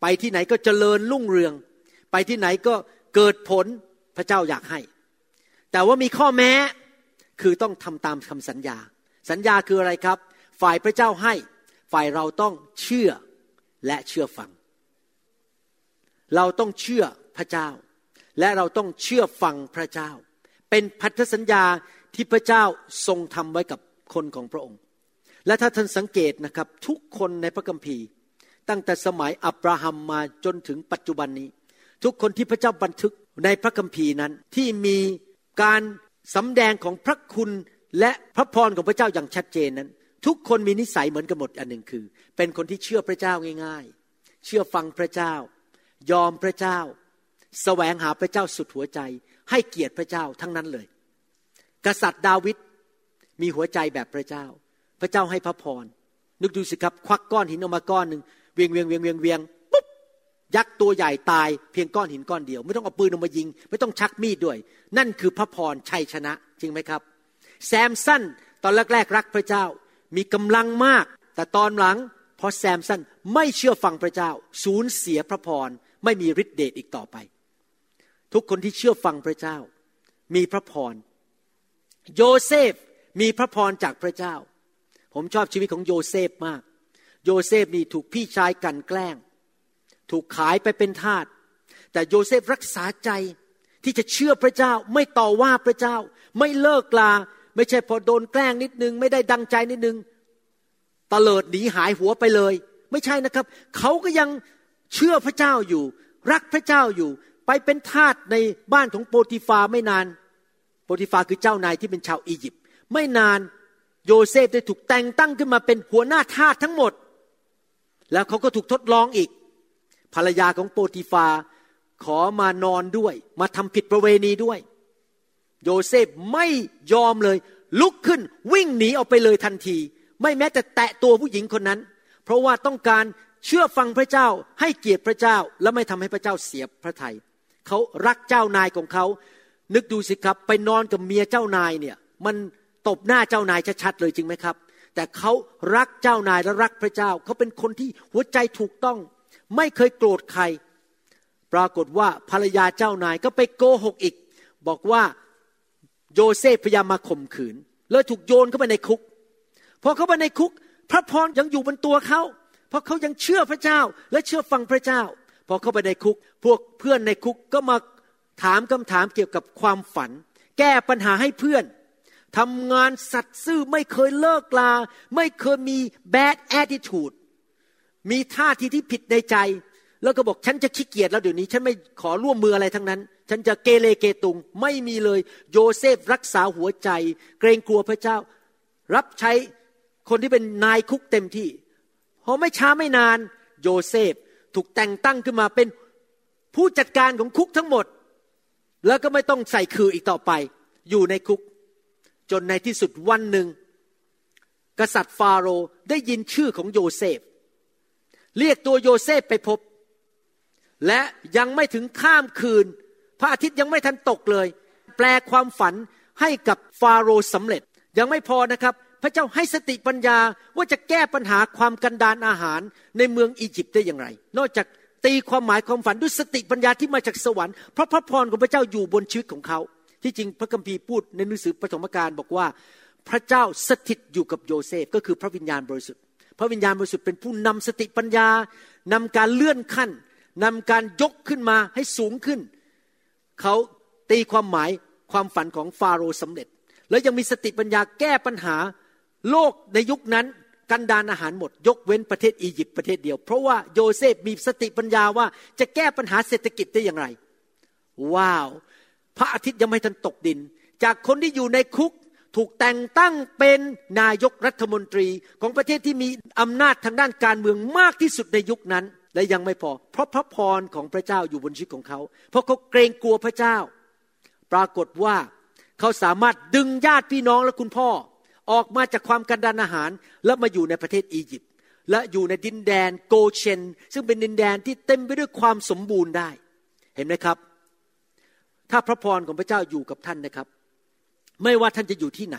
ไปที่ไหนก็เจริญรุ่งเรือง ไปที่ไหนก็เกิดผลพระเจ้าอยากให้ แต่ว่ามีข้อแม้คือต้องทำตามคำสัญญา สัญญาคืออะไรครับ ฝ่ายพระเจ้าให้ ฝ่ายเราต้องเชื่อและเชื่อฟัง เราต้องเชื่อพระเจ้า และเราต้องเชื่อฟังพระเจ้า เป็นพันธสัญญาที่พระเจ้าทรงทำไว้กับคนของพระองค์ และถ้าท่านสังเกตนะครับทุกคนในพระคัมภีร์ ตั้งแต่สมัยอับราฮัมมาจนถึงปัจจุบันนี้ ทุกคนที่พระเจ้าบันทึกในพระคัมภีร์นั้นที่มีการสำแดงของพระคุณ และพระพรของพระเจ้าอย่างชัดเจนนั้น ทุกคนมีนิสัยเหมือนกันหมดอันหนึ่งคือ เป็นคนที่เชื่อพระเจ้าง่าย ๆ เชื่อฟังพระเจ้า ยอมพระเจ้าสแสวงหาพระเจ้าสุดหัวใจ ให้เกียรติพระเจ้าทั้งนั้นเลย กษัตริย์ดาวิดมีหัวใจแบบพระเจ้า พระเจ้าให้พระพร นึกดูสิครับ ควักก้อนหินออกมาก้อนหนึ่งเวียงเวียงเวียงเวียงเวียงปุ๊บยักษ์ตัวใหญ่ตายเพียงก้อนหินก้อนเดียว ไม่ต้องเอาปืนออกมายิง ไม่ต้องชักมีดด้วย นั่นคือพระพรชัยชนะจริงไหมครับ แซมสันตอนแรกๆรักพระเจ้า มีกำลังมาก แต่ตอนหลังพอแซมสันไม่เชื่อฟังพระเจ้า สูญเสียพระพรไม่มีฤทธิเดชอีกต่อไป ทุกคนที่เชื่อฟังพระเจ้า มีพระพรโยเซฟมีพระพรจากพระเจ้า ผมชอบชีวิตของโยเซฟมาก โยเซฟนี่ถูกพี่ชายกลั่นแกล้ง ถูกขายไปเป็นทาสแต่โยเซฟรักษาใจที่จะเชื่อพระเจ้า ไม่ต่อว่าพระเจ้า ไม่เลิกลา ไม่ใช่พอโดนแกล้งนิดนึง ไม่ได้ดังใจนิดนึงตเลิดหนีหายหัวไปเลย ไม่ใช่นะครับ เขาก็ยังเชื่อพระเจ้าอยู่ รักพระเจ้าอยู่ ไปเป็นทาสในบ้านของโปติฟาไม่นาน โปติฟาคือเจ้านายที่เป็นชาวอียิปต์ไม่นานโยเซฟได้ถูกแต่งตั้งขึ้นมาเป็นหัวหน้าทาสทั้งหมด แล้วเขาก็ถูกทดลองอีก ภรรยาของโปติฟาขอมานอนด้วย มาทำผิดประเวณีด้วย โยเซฟไม่ยอมเลย ลุกขึ้นวิ่งหนีออกไปเลยทันที ไม่แม้แต่แตะตัวผู้หญิงคนนั้น เพราะว่าต้องการเชื่อฟังพระเจ้าให้เกียรติพระเจ้าและไม่ทำให้พระเจ้าเสียพระทยัยเขารักเจ้านายของเขา นึกดูสิครับไปนอนกับเมียเจ้านายเนี่ย มันตบหน้าเจ้านายชัดๆเลยจริงไหมครับ แต่เขารักเจ้านายและรักพระเจ้า เขาเป็นคนที่หัวใจถูกต้อง ไม่เคยโกรธใคร ปรากฏว่าภรรยาเจ้านายก็ไปโกหกอีก บอกว่า โยเซฟพยายามมาข่มขืน เลยถูกโยนเข้าไปในคุก พอเข้าไปในคุก พระพรยังอยู่บนตัวเขา เพราะเขายังเชื่อพระเจ้าและเชื่อฟังพระเจ้า พอเข้าไปในคุก พวกเพื่อนในคุกก็มาถามคำถามเกี่ยวกับความฝัน แก้ปัญหาให้เพื่อนทำงานสัตย์ซื่อไม่เคยเลิกลา ไม่เคยมี bad attitude มีท่าทีที่ผิดในใจ แล้วก็บอกฉันจะขี้เกียจแล้วเดี๋ยวนี้ ฉันไม่ขอร่วมมืออะไรทั้งนั้น ฉันจะเกเรเกตุงไม่มีเลย โยเซฟรักษาหัวใจ เกรงกลัวพระเจ้า รับใช้คนที่เป็นนายคุกเต็มที่พอไม่ช้าไม่นานโยเซฟถูกแต่งตั้งขึ้นมาเป็นผู้จัดการของคุกทั้งหมด แล้วก็ไม่ต้องใส่ขื่ออีกต่อไป อยู่ในคุก จนในที่สุดวันหนึ่ง กษัตริย์ฟาโรห์ได้ยินชื่อของโยเซฟ เรียกตัวโยเซฟไปพบ และยังไม่ถึงข้ามคืน พระอาทิตย์ยังไม่ทันตกเลย แปลความฝันให้กับฟาโรห์สำเร็จ ยังไม่พอนะครับ พระเจ้าให้สติปัญญาว่าจะแก้ปัญหาความกันดานอาหารในเมืองอียิปต์ได้อย่างไร นอกจากตีความหมายความฝันด้วยสติปัญญาที่มาจากสวรรค์เพราะพระพรของพระเจ้าอยู่บนชีวิตของเขา ที่จริงพระคัมภีร์พูดในหนังสือปฐมกาลบอกว่า พระเจ้าสถิตอยู่กับโยเซฟก็คือพระวิญญาณบริสุทธิ์ พระวิญญาณบริสุทธิ์เป็นผู้นำสติปัญญานำการเลื่อนขั้น นำการยกขึ้นมาให้สูงขึ้น เขาตีความหมายความฝันของฟาโรห์สำเร็จ แล้วยังมีสติปัญญาแก้ปัญหา โลกในยุคนั้นกันดานอาหารหมด ยกเว้นประเทศอียิปต์ประเทศเดียว เพราะว่าโยเซฟมีสติปัญญาว่าจะแก้ปัญหาเศรษฐกิจได้อย่างไร ว้าว พระอาทิตย์ยังไม่ทันตกดิน จากคนที่อยู่ในคุกถูกแต่งตั้งเป็นนายกรัฐมนตรีของประเทศที่มีอำนาจทางด้านการเมืองมากที่สุดในยุคนั้น และยังไม่พอ เพราะพระพรของพระเจ้าอยู่บนชีวิตของเขา เพราะเขาเกรงกลัวพระเจ้า ปรากฏว่าเขาสามารถดึงญาติพี่น้องและคุณพ่อ ออกมาจากความกันดานอาหาร แล้วมาอยู่ในประเทศอียิปต์และอยู่ในดินแดนโกเชน ซึ่งเป็นดินแดนที่เต็มไปด้วยความสมบูรณ์ได้ เห็นไหมครับ ถ้าพระพรของพระเจ้าอยู่กับท่านนะครับ ไม่ว่าท่านจะอยู่ที่ไหน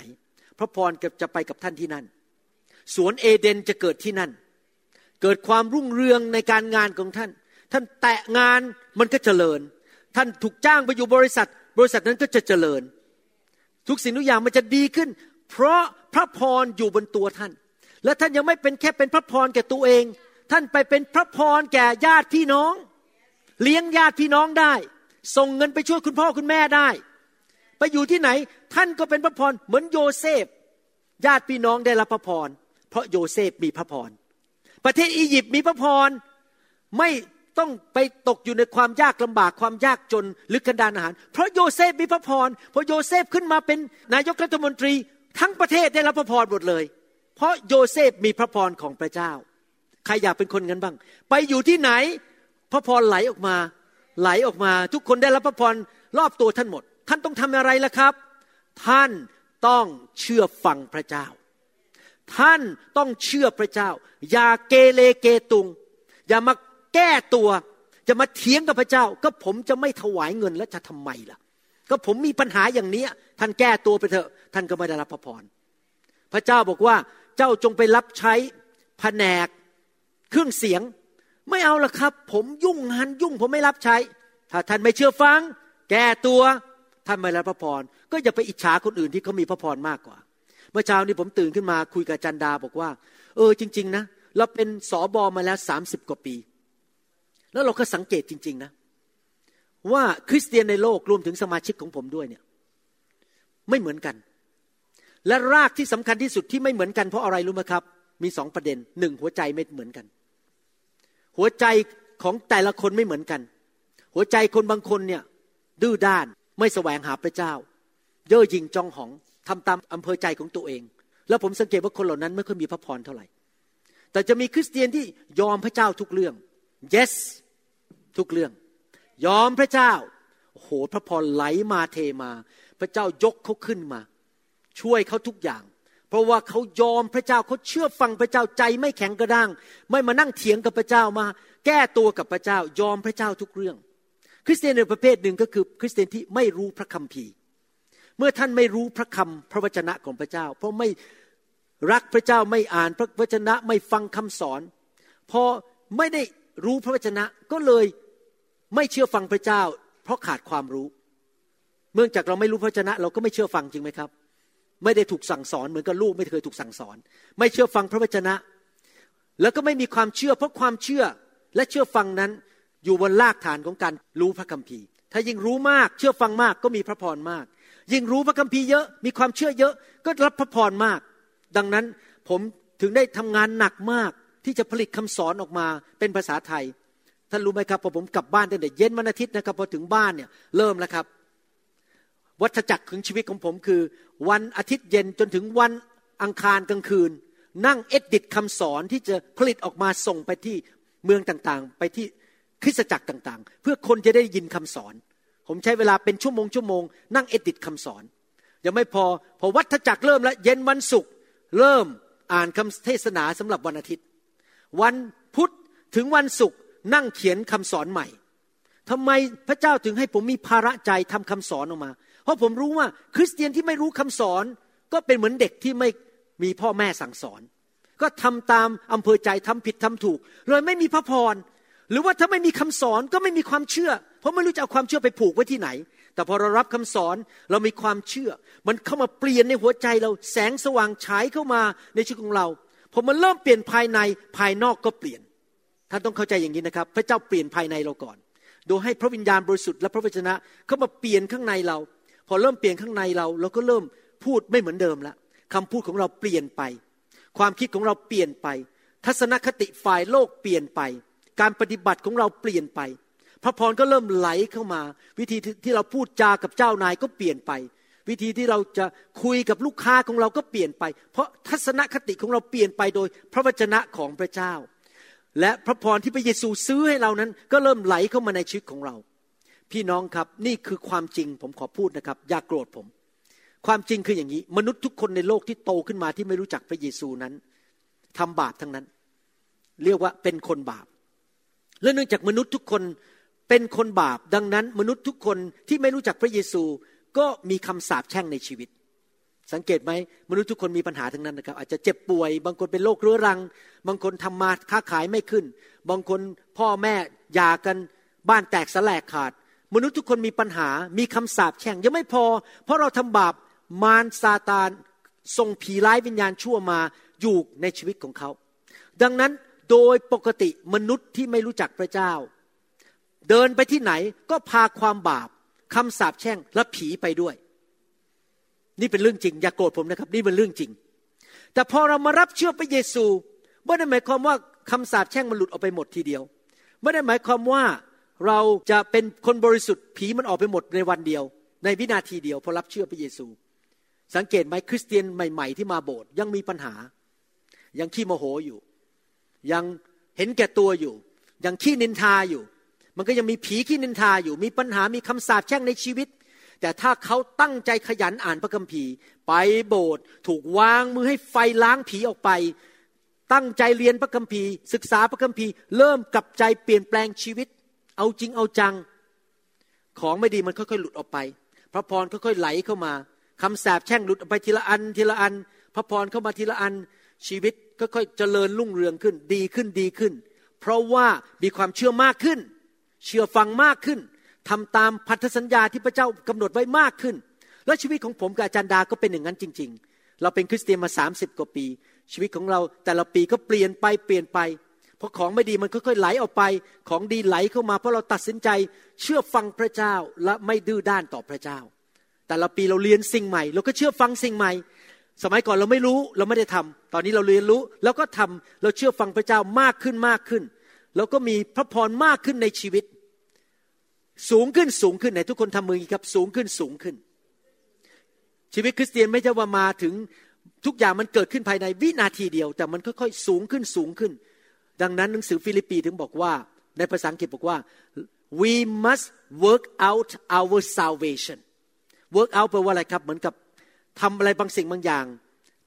พระพรจะไปกับท่านที่นั่น สวนเอเดนจะเกิดที่นั่น เกิดความรุ่งเรืองในการงานของท่าน ท่านแตะงานมันก็เจริญ ท่านถูกจ้างไปอยู่บริษัท บริษัทนั้นก็จะเจริญ ทุกสิ่งทุกอย่างมันจะดีขึ้น เพราะพระพรอยู่บนตัวท่าน และท่านยังไม่เป็นแค่เป็นพระพรแก่ตัวเอง ท่านไปเป็นพระพรแก่ญาติพี่น้อง เลี้ยงญาติพี่น้องได้ ส่งเงินไปช่วยคุณพ่อคุณแม่ได้ ไปอยู่ที่ไหนท่านก็เป็นพระพรเหมือนโยเซฟ ญาติพี่น้องได้รับพระพรเพราะโยเซฟมีพระพร ประเทศอียิปต์มีพระพรไม่ต้องไปตกอยู่ในความยากลำบากความยากจนหรือกันดานอาหาร เพราะโยเซฟมีพระพรพอโยเซฟขึ้นมาเป็นนายกรัฐมนตรี ทั้งประเทศได้รับพระพรหมดเลย เพราะโยเซฟมีพระพรของพระเจ้า ใครอยากเป็นคนงั้นบ้าง ไปอยู่ที่ไหน พระพรไหลออกมา ไหลออกมา ทุกคนได้รับพระพรรอบตัวท่านหมด ท่านต้องทำอะไรล่ะครับ ท่านต้องเชื่อฟังพระเจ้า ท่านต้องเชื่อพระเจ้า อย่าเกเรเกตุง อย่ามาแก้ตัวจะมาเถียงกับพระเจ้า ก็ผมจะไม่ถวายเงินแล้วจะทำไมล่ะ ก็ผมมีปัญหาอย่างนี้ท่านแก้ตัวไปเถอะ ท่านก็ไม่ได้รับพระพรพระเจ้าบอกว่าเจ้าจงไปรับใช้แผนกเครื่องเสียง ไม่เอาละครับ ผมยุ่งงานยุ่งผมไม่รับใช้ ถ้าท่านไม่เชื่อฟัง แก้ตัวท่านไม่รับพระพรก็อย่าไปอิจฉาคนอื่นที่เขามีพระพรมากกว่า เมื่อเช้านี้ผมตื่นขึ้นมาคุยกับจันดาบอกว่า เออจริง ๆ นะ เราเป็นสอบอมาแล้วสามสิบกว่าปี แล้วเราก็สังเกตจริง ๆ นะ ว่าคริสเตียนในโลกรวมถึงสมาชิกของผมด้วยเนี่ย ไม่เหมือนกัน และรากที่สำคัญที่สุดที่ไม่เหมือนกันเพราะอะไรรู้ไหมครับ มีสองประเด็นหนึ่งหัวใจไม่เหมือนกัน หัวใจของแต่ละคนไม่เหมือนกัน หัวใจคนบางคนเนี่ยดื้อด้านไม่แสวงหาพระเจ้า เย่อหยิ่งจองหอง ทำตามอำเภอใจของตัวเอง แล้วผมสังเกตว่าคนเหล่านั้นไม่ค่อยมีพระพรเท่าไหร่ แต่จะมีคริสเตียนที่ยอมพระเจ้าทุกเรื่อง yes ทุกเรื่อง ยอมพระเจ้าโอ้โหพระพรไหลมาเทมา พระเจ้ายกเขาขึ้นมา ช่วยเขาทุกอย่าง เพราะว่าเขายอมพระเจ้าเขาเชื่อฟังพระเจ้าใจไม่แข็งกระด้าง ไม่มานั่งเถียงกับพระเจ้ามา แก้ตัวกับพระเจ้ายอมพระเจ้าทุกเรื่อง คริสเตียนในประเภทหนึ่งก็คือ คริสเตียนที่ไม่รู้พระคัมภีร์ เมื่อท่านไม่รู้พระคำพระวจนะของพระเจ้า เพราะไม่รักพระเจ้าไม่อ่านพระวจนะไม่ฟังคำสอน พอไม่ได้รู้พระวจนะก็เลยไม่เชื่อฟังพระเจ้า เพราะขาดความรู้ เมื่อจากเราไม่รู้พระวจนะ เราก็ไม่เชื่อฟังจริงไหมครับ ไม่ได้ถูกสั่งสอนเหมือนกับลูกไม่เคยถูกสั่งสอน ไม่เชื่อฟังพระวจนะ แล้วก็ไม่มีความเชื่อ เพราะความเชื่อและเชื่อฟังนั้นอยู่บนรากฐานของการรู้พระคัมภีร์ ถ้ายิ่งรู้มากเชื่อฟังมากก็มีพระพรมาก ยิ่งรู้พระคัมภีร์เยอะมีความเชื่อเยอะก็รับพระพรมาก ดังนั้นผมถึงได้ทำงานหนักมากที่จะผลิตคำสอนออกมาเป็นภาษาไทยท่านรู้ไหมครับพอผมกลับบ้านตั้งแต่เย็นวันอาทิตย์นะครับพอถึงบ้านเนี่ยเริ่มแล้วครับ วัฏจักรของชีวิตของผมคือ วันอาทิตย์เย็นจนถึงวันอังคารกลางคืน นั่งเอ็ดดิตคำสอนที่จะผลิตออกมาส่งไปที่เมืองต่างๆ ไปที่คริสตจักรต่างๆ เพื่อคนจะได้ยินคำสอน ผมใช้เวลาเป็นชั่วโมงชั่วโมงนั่งเอ็ดดิตคำสอน ยังไม่พอพอวัฏจักรเริ่มแล้วเย็นวันศุกร์เริ่มอ่านคำเทศนาสำหรับวันอาทิตย์ วันพุธถึงวันศุกร์นั่งเขียนคำสอนใหม่ทำไมพระเจ้าถึงให้ผมมีภาระใจทำคำสอนออกมา เพราะผมรู้ว่าคริสเตียนที่ไม่รู้คำสอน ก็เป็นเหมือนเด็กที่ไม่มีพ่อแม่สั่งสอน ก็ทำตามอำเภอใจทำผิดทำถูก เลยไม่มีพระพรหรือว่าถ้าไม่มีคำสอนก็ไม่มีความเชื่อ ราะไม่รู้จะเอาความเชื่อไปผูกไว้ที่ไหน แต่พอเรารับคำสอนเรามีความเชื่อ มันเข้ามาเปลี่ยนในหัวใจเราแสงสว่างฉายเข้ามาในชีวิตของเราพอมันเริ่มเปลี่ยนภายในภายนอกก็เปลี่ยน ท่านต้องเข้าใจอย่างนี้นะครับ พระเจ้าเปลี่ยนภายในเราก่อน โดยให้พระวิญญาณบริสุทธิ์และพระวจนะเข้ามาเปลี่ยนข้างในเรา พอเริ่มเปลี่ยนข้างในเรา เราก็เริ่มพูดไม่เหมือนเดิมละคำพูดของเราเปลี่ยนไป ความคิดของเราเปลี่ยนไป ทัศนคติฝ่ายโลกเปลี่ยนไป การปฏิบัติของเราเปลี่ยนไป พระพรก็เริ่มไหลเข้ามา วิธีที่เราพูดจากับเจ้านายก็เปลี่ยนไป วิธีที่เราจะคุยกับลูกค้าของเราก็เปลี่ยนไป เพราะทัศนคติของเราเปลี่ยนไปโดยพระวจนะของพระเจ้า และพระพรที่พระเยซูซื้อให้เรานั้น ก็เริ่มไหลเข้ามาในชีวิตของเรา พี่น้องครับนี่คือความจริงผมขอพูดนะครับ อย่ากโกรธผม ความจริงคืออย่างนี้ มนุษย์ทุกคนในโลกที่โตขึ้นมาที่ไม่รู้จักพระเยซูนั้นทำบาปทั้งนั้น เรียกว่าเป็นคนบาปและเนื่องจากมนุษย์ทุกคน เป็นคนบาปดังนั้นมนุษย์ทุกคนที่ไม่รู้จักพระเยซูก็มีคำสาปแช่งในชีวิต สังเกตไหมมนุษย์ทุกคนมีปัญหาทั้งนั้นนะครับ อาจจะเจ็บป่วย บางคนเป็นโรคเรื้อรัง บางคนทำมาค้าขายไม่ขึ้น บางคนพ่อแม่หย่ากันบ้านแตกสลายขาด มนุษย์ทุกคนมีปัญหามีคำสาปแช่งยังไม่พอ เพราะเราทำบาปมารซาตานส่งผีร้ายวิญญาณชั่วมาอยู่ในชีวิตของเขา ดังนั้นโดยปกติมนุษย์ที่ไม่รู้จักพระเจ้า เดินไปที่ไหนก็พาความบาปคำสาปแช่งและผีไปด้วย นี่เป็นเรื่องจริง อย่ากโกรธผมนะครับ นี่เป็นเรื่องจริง แต่พอเรามารับเชื่อพระเยซูไม่ได้หมายความว่าคำสาปแช่งมันหลุดออกไปหมดทีเดียวไม่ได้หมายความว่าเราจะเป็นคนบริสุทธิ์ผีมันออกไปหมดในวันเดียว ในวินาทีเดียวพอรับเชื่อพระเยซู สังเกตไหมคริสเตียนใหม่ ๆ ที่มาโบสถ์ยังมีปัญหา ยังขี้โมโหอยู่ ยังเห็นแก่ตัวอยู่ ยังขี้นินทาอยู่ มันก็ยังมีผีขี้นินทาอยู่ มีปัญหามีคำสาปแช่งในชีวิต แต่ถ้าเขาตั้งใจขยันอ่านพระคัมภีร์ ไปโบสถ์ถูกวางมือให้ไฟล้างผีออกไป ตั้งใจเรียนพระคัมภีร์ ศึกษาพระคัมภีร์ เริ่มกลับใจเปลี่ยนแปลงชีวิต เอาจริงเอาจัง ของไม่ดีมันค่อยๆหลุดออกไป พระพรค่อยๆไหลเข้ามาคำสาปแช่งหลุดออกไปทีละอันทีละอัน พระพรเข้ามาทีละอันชีวิตค่อยๆเจริญรุ่งเรืองขึ้น ดีขึ้นดีขึ้น เพราะว่ามีความเชื่อมากขึ้น เชื่อฟังมากขึ้นทำตามพันธสัญญาที่พระเจ้ากำหนดไว้มากขึ้น และชีวิตของผมกับอาจารย์ดาก็เป็นอย่างนั้นจริง ๆ เราเป็นคริสเตียนมาสามสิบกว่าปี ชีวิตของเราแต่ละปีก็เปลี่ยนไปเปลี่ยนไปเพราะของไม่ดีมันค่อยๆไหลออกไป ของดีไหลเข้ามา เพราะเราตัดสินใจเชื่อฟังพระเจ้าและไม่ดื้อด้านต่อพระเจ้า แต่ละปีเราเรียนสิ่งใหม่ เราก็เชื่อฟังสิ่งใหม่ สมัยก่อนเราไม่รู้เราไม่ได้ทำตอนนี้เราเรียนรู้แล้วก็ทำเราเชื่อฟังพระเจ้ามากขึ้นมากขึ้น แล้วก็มีพระพรมากขึ้นในชีวิต สูงขึ้นสูงขึ้นไหนทุกคนทำมือครับสูงขึ้นสูงขึ้น ชีวิตคริสเตียนไม่ใช่ว่ามาถึงทุกอย่างมันเกิดขึ้นภายในวินาทีเดียว แต่มันค่อยๆสูงขึ้นสูงขึ้น ดังนั้นหนังสือฟิลิปปีถึงบอกว่า ในภาษาอังกฤษบอกว่า we must work out our salvation work out แปลว่าอะไรครับ เหมือนกับทำอะไรบางสิ่งบางอย่าง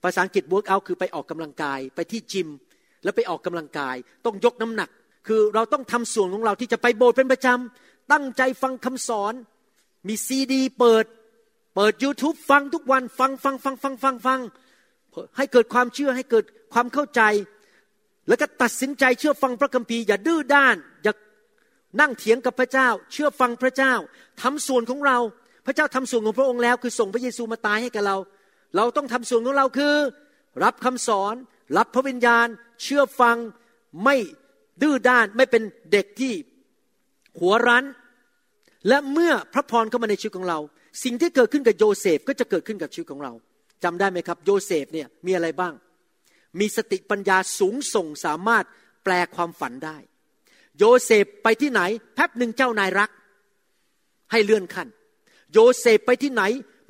ภาษาอังกฤษ work out คือไปออกกำลังกาย ไปที่จิม แล้วไปออกกำลังกาย ต้องยกน้ำหนัก คือเราต้องทำส่วนของเราที่จะไปโบสถ์เป็นประจำ ตั้งใจฟังคำสอน มีซีดีเปิด เปิด YouTube ฟังทุกวันฟังฟังฟังฟังฟังฟังให้เกิดความเชื่อให้เกิดความเข้าใจ แล้วก็ตัดสินใจเชื่อฟังพระคัมภีร์อย่าดื้อด้าน อย่านั่งเถียงกับพระเจ้า เชื่อฟังพระเจ้าทำส่วนของเรา พระเจ้าทำส่วนของพระองค์แล้ว คือส่งพระเยซูมาตายให้กับเรา เราต้องทำส่วนของเราคือ รับคำสอน รับพระวิญญาณ เชื่อฟังไม่ดื้อด้านไม่เป็นเด็กที่หัวรั้น และเมื่อพระพรเข้ามาในชีวิตของเรา สิ่งที่เกิดขึ้นกับโยเซฟก็จะเกิดขึ้นกับชีวิตของเราจำได้ไหมครับ โยเซฟเนี่ยมีอะไรบ้าง มีสติปัญญาสูงส่งสามารถแปลความฝันได้ โยเซฟไปที่ไหนแป๊บหนึ่งเจ้านายรัก ให้เลื่อนขั้น โยเซฟไปที่ไหน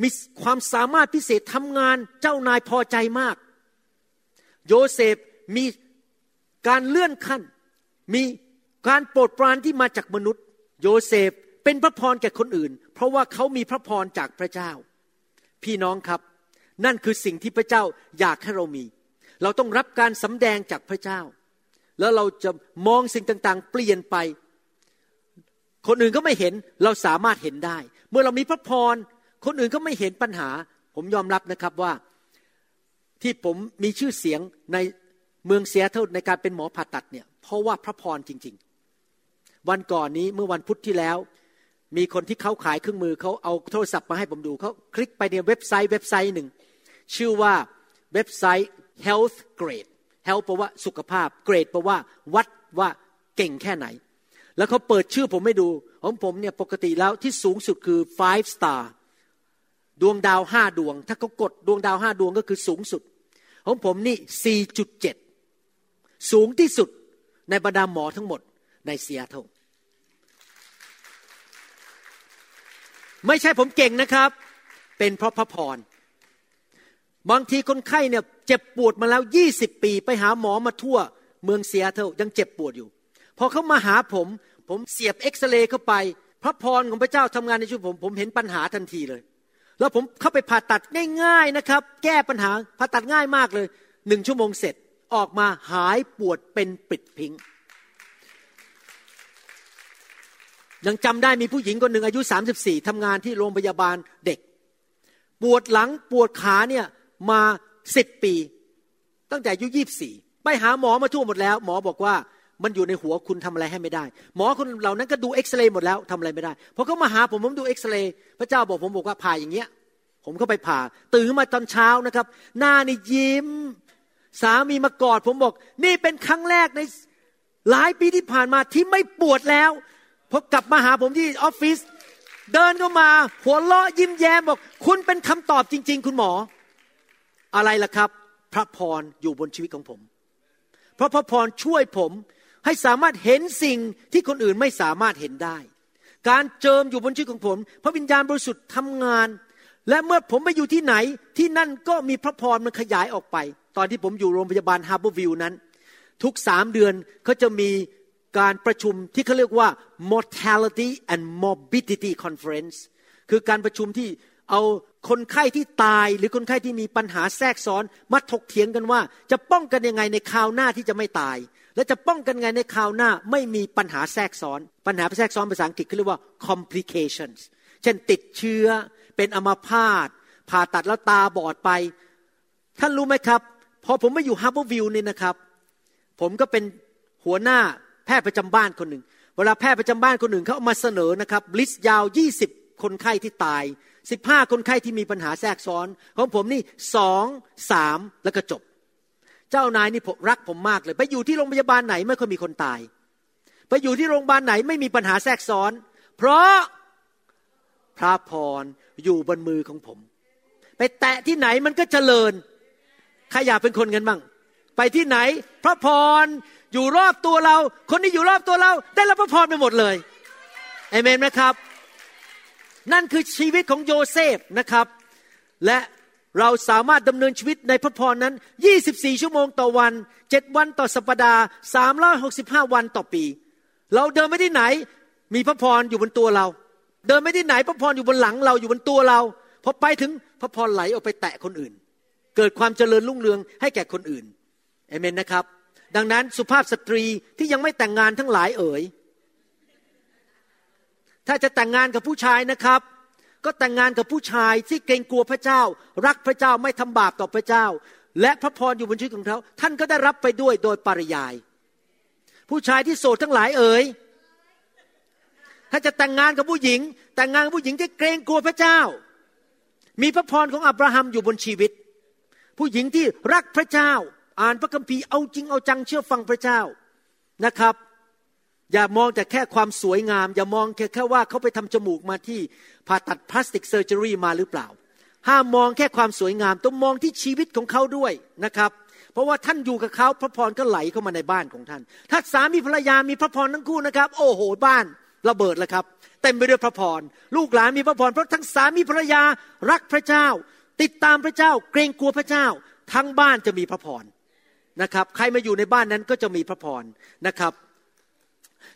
มีความสามารถพิเศษทำงานเจ้านายพอใจมาก โยเซฟมีการเลื่อนขั้น มีการโปรดปรานที่มาจากมนุษย์ โยเซฟ เป็นพระพรแก่คนอื่น เพราะว่าเขามีพระพรจากพระเจ้า พี่น้องครับนั่นคือสิ่งที่พระเจ้าอยากให้เรามี เราต้องรับการสำแดงจากพระเจ้า แล้วเราจะมองสิ่งต่างๆ เปลี่ยนไป คนอื่นก็ไม่เห็นเราสามารถเห็นได้ เมื่อเรามีพระพร คนอื่นก็ไม่เห็นปัญหา ผมยอมรับนะครับว่าที่ผมมีชื่อเสียงในเมืองเซียเท่าในการเป็นหมอผ่าตัดเนี่ยเพราะว่าพระพรจริง ๆ วันก่อนนี้เมื่อวันพุธที่แล้ว มีคนที่เขาขายเครื่องมือเขาเอาโทรศัพท์มาให้ผมดูเขาคลิกไปในเว็บไซต์เว็บไซต์หนึ่ง ชื่อว่าเว็บไซต์ health grade health แปลว่าสุขภาพ grade แปลว่า วัดว่าเก่งแค่ไหน แล้วเขาเปิดชื่อผมไม่ดูของผมเนี่ยปกติแล้วที่สูงสุดคือ five star ดวงดาวห้าดวง ถ้าเขากดดวงดาวห้าดวงก็คือสูงสุด ของผมนี่ 4.7 สูงที่สุดในบรรดาหมอทั้งหมดในเซียเทล ไม่ใช่ผมเก่งนะครับ เป็นเพราะพระพรบางทีคนไข้เนี่ยเจ็บปวดมาแล้วยี่สิบปี ไปหาหมอมาทั่ว เมืองเซียเทลยังเจ็บปวดอยู่ พอเขามาหาผม ผมเสียบเอ็กซเรย์เข้าไป พระพรของพระเจ้าทำงานในชีวิตผม ผมเห็นปัญหาทันทีเลย แล้วผมเข้าไปผ่าตัดง่ายๆนะครับ แก้ปัญหาผ่าตัดง่ายมากเลยหนึ่งชั่วโมงเสร็จออกมาหายปวดเป็นปิดพิง ยังจำได้มีผู้หญิงคนหนึ่งอายุ 34ทำงานที่โรงพยาบาลเด็ก ปวดหลังปวดขาเนี่ยมาสิบปี ตั้งแต่อายุยี่สี่ไปหาหมอมาทั่วหมดแล้ว หมอบอกว่ามันอยู่ในหัวคุณทำอะไรให้ไม่ได้ หมอคนเหล่านั้นก็ดูเอ็กซเรย์หมดแล้วทำอะไรไม่ได้พอเขามาหาผมผมดูเอ็กซเรย์พระเจ้าบอกผมบอกว่าผ่าอย่างเงี้ย ผมก็ไปผ่า ตื่นมาตอนเช้านะครับ หน้านี่ยิ้ม สามีมากอดผมบอก นี่เป็นครั้งแรกในหลายปีที่ผ่านมาที่ไม่ปวดแล้ว พอกลับมาหาผมที่ออฟฟิศเดินเข้ามา หัวเราะยิ้มแย้มบอก คุณเป็นคำตอบจริง ๆ คุณหมอ อะไรล่ะครับ พระพรอยู่บนชีวิตของผม เพราะพระพรช่วยผมให้สามารถเห็นสิ่งที่คนอื่นไม่สามารถเห็นได้ การเจิมอยู่บนชีวิตของผม พระวิญญาณบริสุทธิ์ทำงาน และเมื่อผมไปอยู่ที่ไหน ที่นั่นก็มีพระพรมันขยายออกไป ตอนที่ผมอยู่โรงพยาบาล Harborview นั้น ทุกสามเดือนเขาจะมี การประชุมที่เขาเรียกว่า mortality and morbidity conference คือการประชุมที่เอาคนไข้ที่ตายหรือคนไข้ที่มีปัญหาแทรกซ้อนมาถกเถียงกันว่า จะป้องกันยังไงในคราวหน้าที่จะไม่ตาย และจะป้องกันยังไงในคราวหน้าไม่มีปัญหาแทรกซ้อน ปัญหาแทรกซ้อนภาษาอังกฤษเขาเรียกว่า complications เช่นติดเชื้อเป็นอัมาพาตผ่าตัดแล้วตาบอดไป ท่านรู้ไหมครับ พอผมมาอยู่ Harborview นี่นะครับ ผมก็เป็นหัวหน้า แพทย์ประจำบ้านคนหนึ่ง เวลาแพทย์ประจำบ้านคนหนึ่งเขาเอามาเสนอนะครับ list ยาวยี่สิบคนไข้ที่ตายสิบห้าคนไข้ที่มีปัญหาแทรกซ้อน ของผมนี่สองสามแล้วก็จบ เจ้านายนี่ผมรักผมมากเลย ไปอยู่ที่โรงพยาบาลไหนไม่ค่อยมีคนตาย ไปอยู่ที่โรงพยาบาลไหนไม่มีปัญหาแทรกซ้อน เพราะพระพรอยู่บนมือของผม ไปแตะที่ไหนมันก็เจริญใครอยากเป็นคนกันบ้างไปที่ไหน พระพร อยู่รอบตัวเรา คนที่อยู่รอบตัวเรา ได้รับพระพรไปหมดเลยเอเมนไหมครับ นั่นคือชีวิตของโยเซฟนะครับ และเราสามารถดำเนินชีวิตในพระพรนั้น 24 ชั่วโมงต่อวัน 7 วันต่อสัปดาห์ 365 วันต่อปี เราเดินไม่ที่ไหน มีพระพรอยู่บนตัวเรา เดินไม่ที่ไหนพระพรอยู่บนหลังเราอยู่บนตัวเราพอไปถึงพระพรไหลออกไปแตะคนอื่น เกิดความเจริญรุ่งเรืองให้แก่คนอื่นเอเมนนะครับ ดังนั้นสุภาพสตรีที่ยังไม่แต่งงานทั้งหลายเอ๋ย ถ้าจะแต่งงานกับผู้ชายนะครับ ก็แต่งงานกับผู้ชายที่เกรงกลัวพระเจ้า รักพระเจ้าไม่ทำบาปต่อพระเจ้า และพระพรอยู่บนชีวิตของเขา ท่านก็ได้รับไปด้วยโดยปริยาย ผู้ชายที่โสดทั้งหลายเอ๋ย ถ้าจะแต่งงานกับผู้หญิง แต่งงานกับผู้หญิงที่เกรงกลัวพระเจ้า มีพระพรของอับราฮัมอยู่บนชีวิต ผู้หญิงที่รักพระเจ้า อ่านพระคัมภีร์เอาจริงเอาจังเชื่อฟังพระเจ้านะครับ อย่ามองแต่แค่ความสวยงาม อย่ามองแค่แค่ว่าเขาไปทำจมูกมาที่ผ่าตัด plastic surgery มาหรือเปล่า ห้ามมองแค่ความสวยงาม ต้องมองที่ชีวิตของเขาด้วยนะครับ เพราะว่าท่านอยู่กับเขาพระพรก็ไหลเข้ามาในบ้านของท่าน ถ้าสามีภรรยามีพระพรทั้งคู่นะครับ โอ้โหบ้านระเบิดแล้วครับเต็มไปด้วยพระพรลูกหลานมีพระพรเพราะทั้งสามีภรรยารักพระเจ้า ติดตามพระเจ้า เกรงกลัวพระเจ้า ทั้งบ้านจะมีพระพร นะครับ ใครมาอยู่ในบ้านนั้นก็จะมีพระพรนะครับ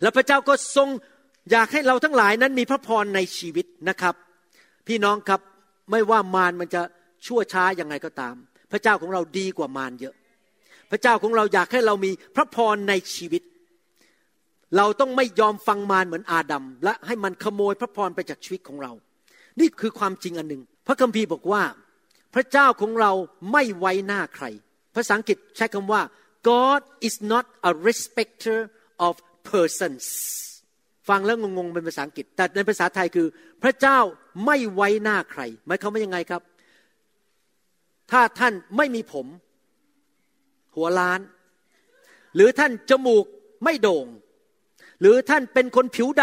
แล้วพระเจ้าก็ทรงอยากให้เราทั้งหลายนั้นมีพระพรในชีวิตนะครับ พี่น้องครับไม่ว่ามารมันจะชั่วช้ายังไงก็ตาม พระเจ้าของเราดีกว่ามารเยอะ พระเจ้าของเราอยากให้เรามีพระพรในชีวิต เราต้องไม่ยอมฟังมารเหมือนอาดัมและให้มันขโมยพระพรไปจากชีวิตของเรา นี่คือความจริงอันหนึ่งพระคัมภีร์บอกว่า พระเจ้าของเราไม่ไว้หน้าใคร ภาษาอังกฤษใช้คำว่า God is not a respecter of persons ฟังแล้วงงๆเป็นภาษาอังกฤษ แต่ในภาษาไทยคือ พระเจ้าไม่ไว้หน้าใคร หมายความว่ายังไงครับ ถ้าท่านไม่มีผม หัวล้าน หรือท่านจมูกไม่โด่ง หรือท่านเป็นคนผิวด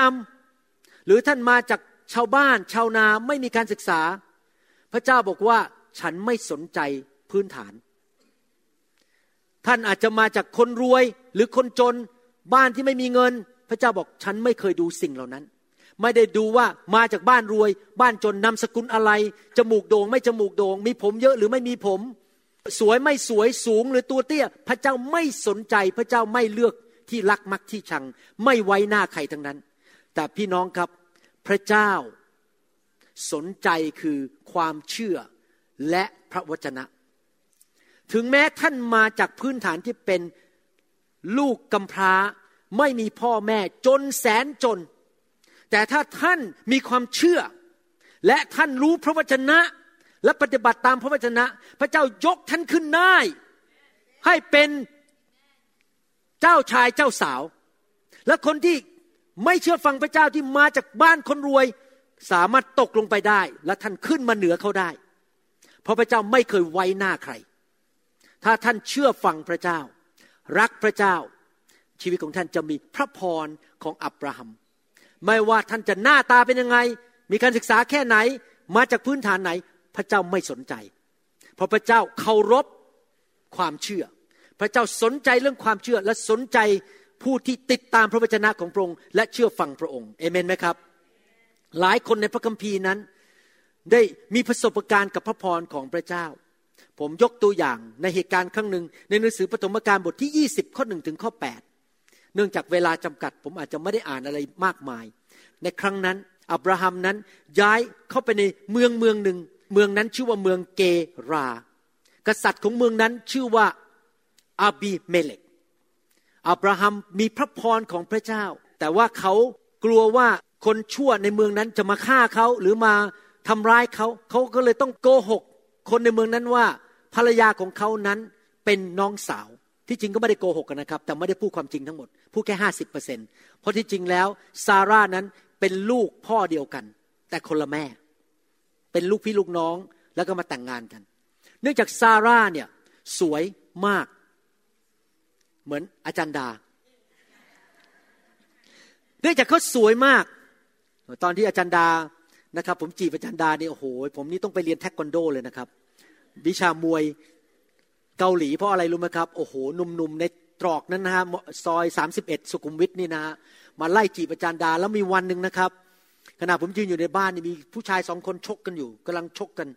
ำหรือท่านมาจากชาวบ้าน ชาวนาไม่มีการศึกษา พระเจ้าบอกว่าฉันไม่สนใจพื้นฐาน ท่านอาจจะมาจากคนรวยหรือคนจน บ้านที่ไม่มีเงิน พระเจ้าบอกฉันไม่เคยดูสิ่งเหล่านั้น ไม่ได้ดูว่ามาจากบ้านรวย บ้านจนนามสกุลอะไร จมูกโดง่งไม่จมูกโดง่ง มีผมเยอะหรือไม่มีผม สวยไม่สวยสูงหรือตัวเตี้ย พระเจ้าไม่สนใจพระเจ้าไม่เลือกที่รักมักที่ชัง ไม่ไว้หน้าใครทั้งนั้น แต่พี่น้องครับพระเจ้าสนใจคือความเชื่อและพระวจนะ ถึงแม้ท่านมาจากพื้นฐานที่เป็นลูกกำพร้า ไม่มีพ่อแม่จนแสนจน แต่ถ้าท่านมีความเชื่อ และท่านรู้พระวจนะ และปฏิบัติตามพระวจนะ พระเจ้ายกท่านขึ้นได้ ให้เป็นเจ้าชายเจ้าสาว และคนที่ไม่เชื่อฟังพระเจ้าที่มาจากบ้านคนรวย สามารถตกลงไปได้ และท่านขึ้นมาเหนือเขาได้ เพราะพระเจ้าไม่เคยไว้หน้าใคร ถ้าท่านเชื่อฟังพระเจ้า รักพระเจ้า ชีวิตของท่านจะมีพระพรของอับราฮัม ไม่ว่าท่านจะหน้าตาเป็นยังไง มีการศึกษาแค่ไหน มาจากพื้นฐานไหน พระเจ้าไม่สนใจ เพราะพระเจ้าเคารพความเชื่อ พระเจ้าสนใจเรื่องความเชื่อและสนใจผู้ที่ติดตามพระวจนะของพระองค์และเชื่อฟังพระองค์เอเมนไหมครับ หลายคนในพระคัมภีร์นั้น ได้มีประสบการณ์กับพระพรของพระเจ้า ผมยกตัวอย่างในเหตุการณ์ครั้งหนึ่ง ในหนังสือปฐมกาลบทที่ 20 ข้อหนึ่งถึงข้อ 8 เนื่องจากเวลาจำกัด ผมอาจจะไม่ได้อ่านอะไรมากมาย ในครั้งนั้น อับราฮัมนั้นย้ายเข้าไปในเมืองเมืองหนึ่ง เมืองนั้นชื่อว่าเมืองเกรา กษัตริย์ของเมืองนั้นชื่อว่าอาบีเมเลกอับราฮัมมีพระพรของพระเจ้า แต่ว่าเขากลัวว่าคนชั่วในเมืองนั้นจะมาฆ่าเขาหรือมาทำร้ายเขา เขาก็เลยต้องโกหก คนในเมืองนั้นว่า ภรรยาของเขานั้นเป็นน้องสาวที่จริงก็ไม่ได้โกหกกันนะครับ แต่ไม่ได้พูดความจริงทั้งหมด พูดแค่ห้าสิบเปอร์เซ็นเพราะที่จริงแล้วซาร่านั้นเป็นลูกพ่อเดียวกัน แต่คนละแม่ เป็นลูกพี่ลูกน้องแล้วก็มาแต่งงานกัน เนื่องจากซาร่าเนี่ยสวยมาก เหมือนอาจารย์ดา เนื่องจากเขาสวยมาก ตอนที่อาจารย์ดานะครับ ผมจีบอาจารย์ดาเนี่ยโอ้โหผมนี่ต้องไปเรียนเทควันโดเลยนะครับ วิชามวยเกาหลีเพราะอะไรรู้ไหมครับ โอ้โหหนุ่มๆในตรอกนั้นนะฮะซอยสามสิบเอ็ดสุขุมวิทนี่นะมาไล่จีบอาจารย์ดา แล้วมีวันหนึ่งนะครับ ขณะผมยืนอยู่ในบ้านนี่มีผู้ชายสองคนชกกันอยู่กำลังชกกัน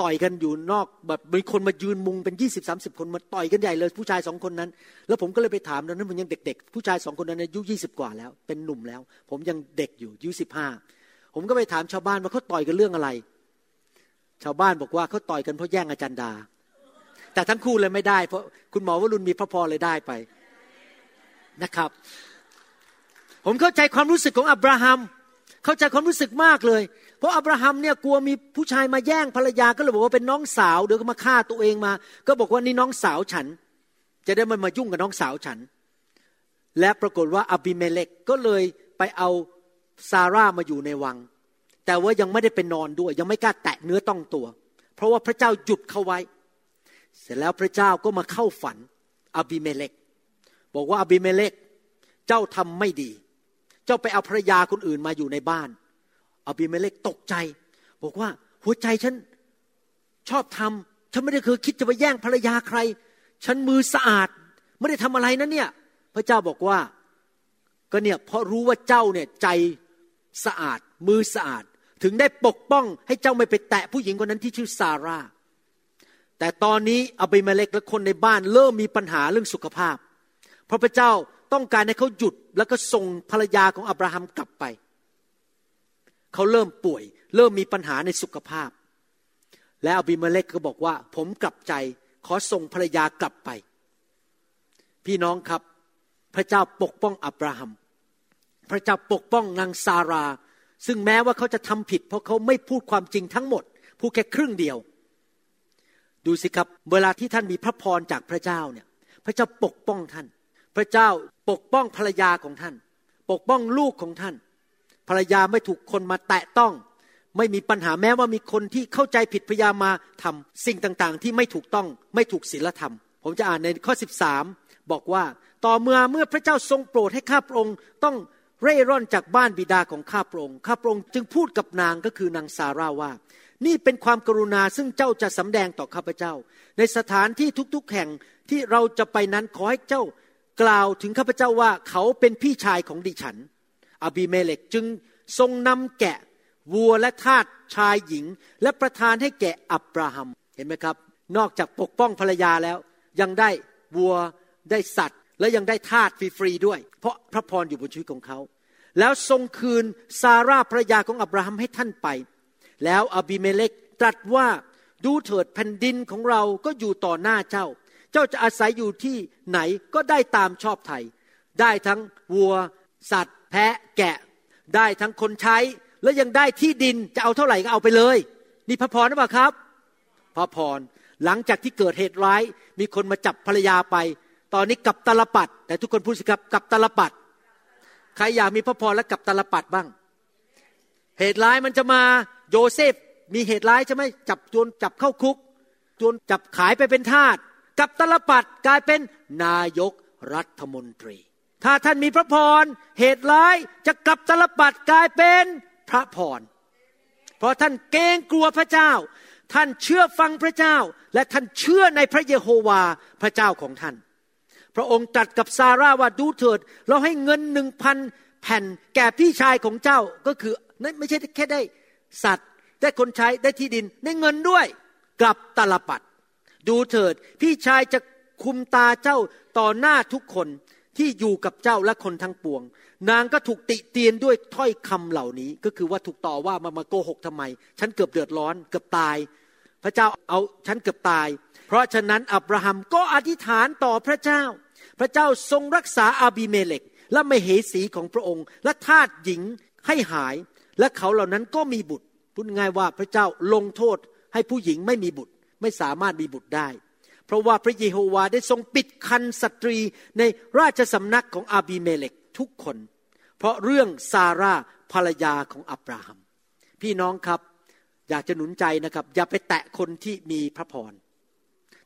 ต่อยกันอยู่นอกแบบมีคนมายืนมุงเป็นยี่สิบสามสิบคนมาต่อยกันใหญ่เลยผู้ชายสองคนนั้น แล้วผมก็เลยไปถามตอนนั้นผมยังเด็ก ๆ ผู้ชายสองคนนั้นอายุยี่สิบกว่าแล้ว เป็นหนุ่มแล้ว ผมยังเด็กอยู่อายุสิบห้าผมก็ไปถามชาวบ้านว่าเขาต่อยกันเรื่องอะไร ชาวบ้านบอกว่าเขาต่อยกันเพราะแย่งอาจารย์ดา แต่ทั้งคู่เลยไม่ได้ เพราะคุณหมอวรุณมีพระพรเลยได้ไปนะครับ ผมเข้าใจความรู้สึกของอับราฮัม เข้าใจความรู้สึกมากเลย เพราะอับราฮัมเนี่ยกลัวมีผู้ชายมาแย่งภรรยาก็เลยบอกว่าเป็นน้องสาวเดี๋ยวก็มาฆ่าตัวเองมา ก็บอกว่านี่น้องสาวฉัน จะได้ไม่มายุ่งกับน้องสาวฉัน และปรากฏว่าอับิเมเลกก็เลยไปเอาซาร่ามาอยู่ในวัง แต่ว่ายังไม่ได้ไปนอนด้วย ยังไม่กล้าแตะเนื้อต้องตัว เพราะว่าพระเจ้าหยุดเขาไว้ เสร็จแล้วพระเจ้าก็มาเข้าฝันอบิเมเลกบอกว่าอบิเมเลกเจ้าทำไม่ดี เจ้าไปเอาภรรยาคนอื่นมาอยู่ในบ้านอบิเมเลกตกใจ บอกว่าหัวใจฉันชอบทำฉันไม่ได้เคยคิดจะไปแย่งภรรยาใคร ฉันมือสะอาด ไม่ได้ทำอะไรนะเนี่ย พระเจ้าบอกว่าก็เนี่ยเพราะรู้ว่าเจ้าเนี่ยใจสะอาด มือสะอาด ถึงได้ปกป้องให้เจ้าไม่ไปแตะผู้หญิงคนนั้นที่ชื่อซาร่า แต่ตอนนี้อบิเมเลกและคนในบ้านเริ่มมีปัญหาเรื่องสุขภาพ เพราะพระเจ้าต้องการให้เขาหยุดแล้วก็ส่งภรรยาของอับราฮัมกลับไป เขาเริ่มป่วย เริ่มมีปัญหาในสุขภาพ แล้วอบิมเลกก็บอกว่า ผมกลับใจขอส่งภรรยากลับไป พี่น้องครับ พระเจ้าปกป้องอับราฮัม พระเจ้าปกป้องนางซารา ซึ่งแม้ว่าเขาจะทำผิด เพราะเขาไม่พูดความจริงทั้งหมด พูดแค่ครึ่งเดียว ดูสิครับ เวลาที่ท่านมีพระพรจากพระเจ้าเนี่ย พระเจ้าปกป้องท่าน พระเจ้าปกป้องภรรยาของท่าน ปกป้องลูกของท่าน ภรรยาไม่ถูกคนมาแตะต้อง ไม่มีปัญหาแม้ว่ามีคนที่เข้าใจผิดพยายามมาทำสิ่งต่างๆ ที่ไม่ถูกต้องไม่ถูกศีลธรรม ผมจะอ่านในข้อ 13 บอกว่าต่อเมื่อเมื่อพระเจ้าทรงโปรดให้ข้าพระองค์ต้อง เร่ร่อนจากบ้านบิดาของข้าพระองค์ข้าพระองค์จึงพูดกับนางก็คือนางซาร่าว่า นี่เป็นความกรุณาซึ่งเจ้าจะสำแดงต่อข้าพเจ้า ในสถานที่ทุกๆแห่งที่เราจะไปนั้นขอให้เจ้ากล่าวถึงข้าพเจ้าว่าเขาเป็นพี่ชายของดิฉันอบีเมเลกจึงทรงนำแกะวัวและทาสชายหญิง และประทานให้แก่อับราฮัมเห็นไหมครับ นอกจากปกป้องภรรยาแล้ว ยังได้วัวได้สัตว์ และยังได้ทาสฟรีๆด้วย เพราะพระพรอยู่บนชีวิตของเขา แล้วทรงคืนซาร่าภรยาของอับราฮัมให้ท่านไป แล้วอบิเมเลกตรัสว่าดูเถิดแผ่นดินของเราก็อยู่ต่อหน้าเจ้า เจ้าจะอาศัยอยู่ที่ไหนก็ได้ตามชอบไทย ได้ทั้งวัว สัตว์ แพะแกะ ได้ทั้งคนใช้ แล้วยังได้ที่ดินจะเอาเท่าไหร่ก็เอาไปเลย นี่พระพรหรือเปล่าครับ พระพรหลังจากที่เกิดเหตุร้าย มีคนมาจับภรรยาไป ตอนนี้กับตลปัด แต่ทุกคนพูดสิครับกับตลปัด ใครอยากมีพระพรและกับตลปัดบ้าง เหตุร้ายมันจะมาโยเซฟมีเหตุร้ายใช่ไหมจับโจรจับเข้าคุกโจรจับขายไปเป็นทาสกับตลปัดกลายเป็นนายกรัฐมนตรี ถ้าท่านมีพระพรเหตุร้ายจะกลับตลปัดกลายเป็นพระพรเพราะท่านเกรงกลัวพระเจ้า ท่านเชื่อฟังพระเจ้า และท่านเชื่อในพระเยโฮวาพระเจ้าของท่าน พระองค์ตรัสกับซาร่าว่าดูเถิด เราให้เงินหนึ่งพันแผ่นแก่พี่ชายของเจ้าก็คือนั่นไม่ใช่แค่ได้สัตว์ได้คนใช้ได้ที่ดินได้เงินด้วยกลับตลปัด ดูเถิดพี่ชายจะคุมตาเจ้าต่อหน้าทุกคนที่อยู่กับเจ้าและคนทั้งปวง นางก็ถูกติเตียนด้วยถ้อยคำเหล่านี้ก็คือว่าถูกต่อว่ามามาโกหกทำไม ฉันเกือบเดือดร้อนเกือบตาย พระเจ้าเอาฉันเกือบตาย เพราะฉะนั้นอับราฮัมก็อธิษฐานต่อพระเจ้า พระเจ้าทรงรักษาอาบีเมเลกและมเหสีของพระองค์ และทาสหญิงให้หาย และเขาเหล่านั้นก็มีบุตรพูดง่ายว่าพระเจ้าลงโทษให้ผู้หญิงไม่มีบุตร ไม่สามารถมีบุตรได้ เพราะว่าพระเยโฮวาได้ทรงปิดคันสตรีในราชสำนักของอาบีเมเลกทุกคน เพราะเรื่องซาร่าภรรยาของอับราฮัม พี่น้องครับอยากจะหนุนใจนะครับ อย่าไปแตะคนที่มีพระพร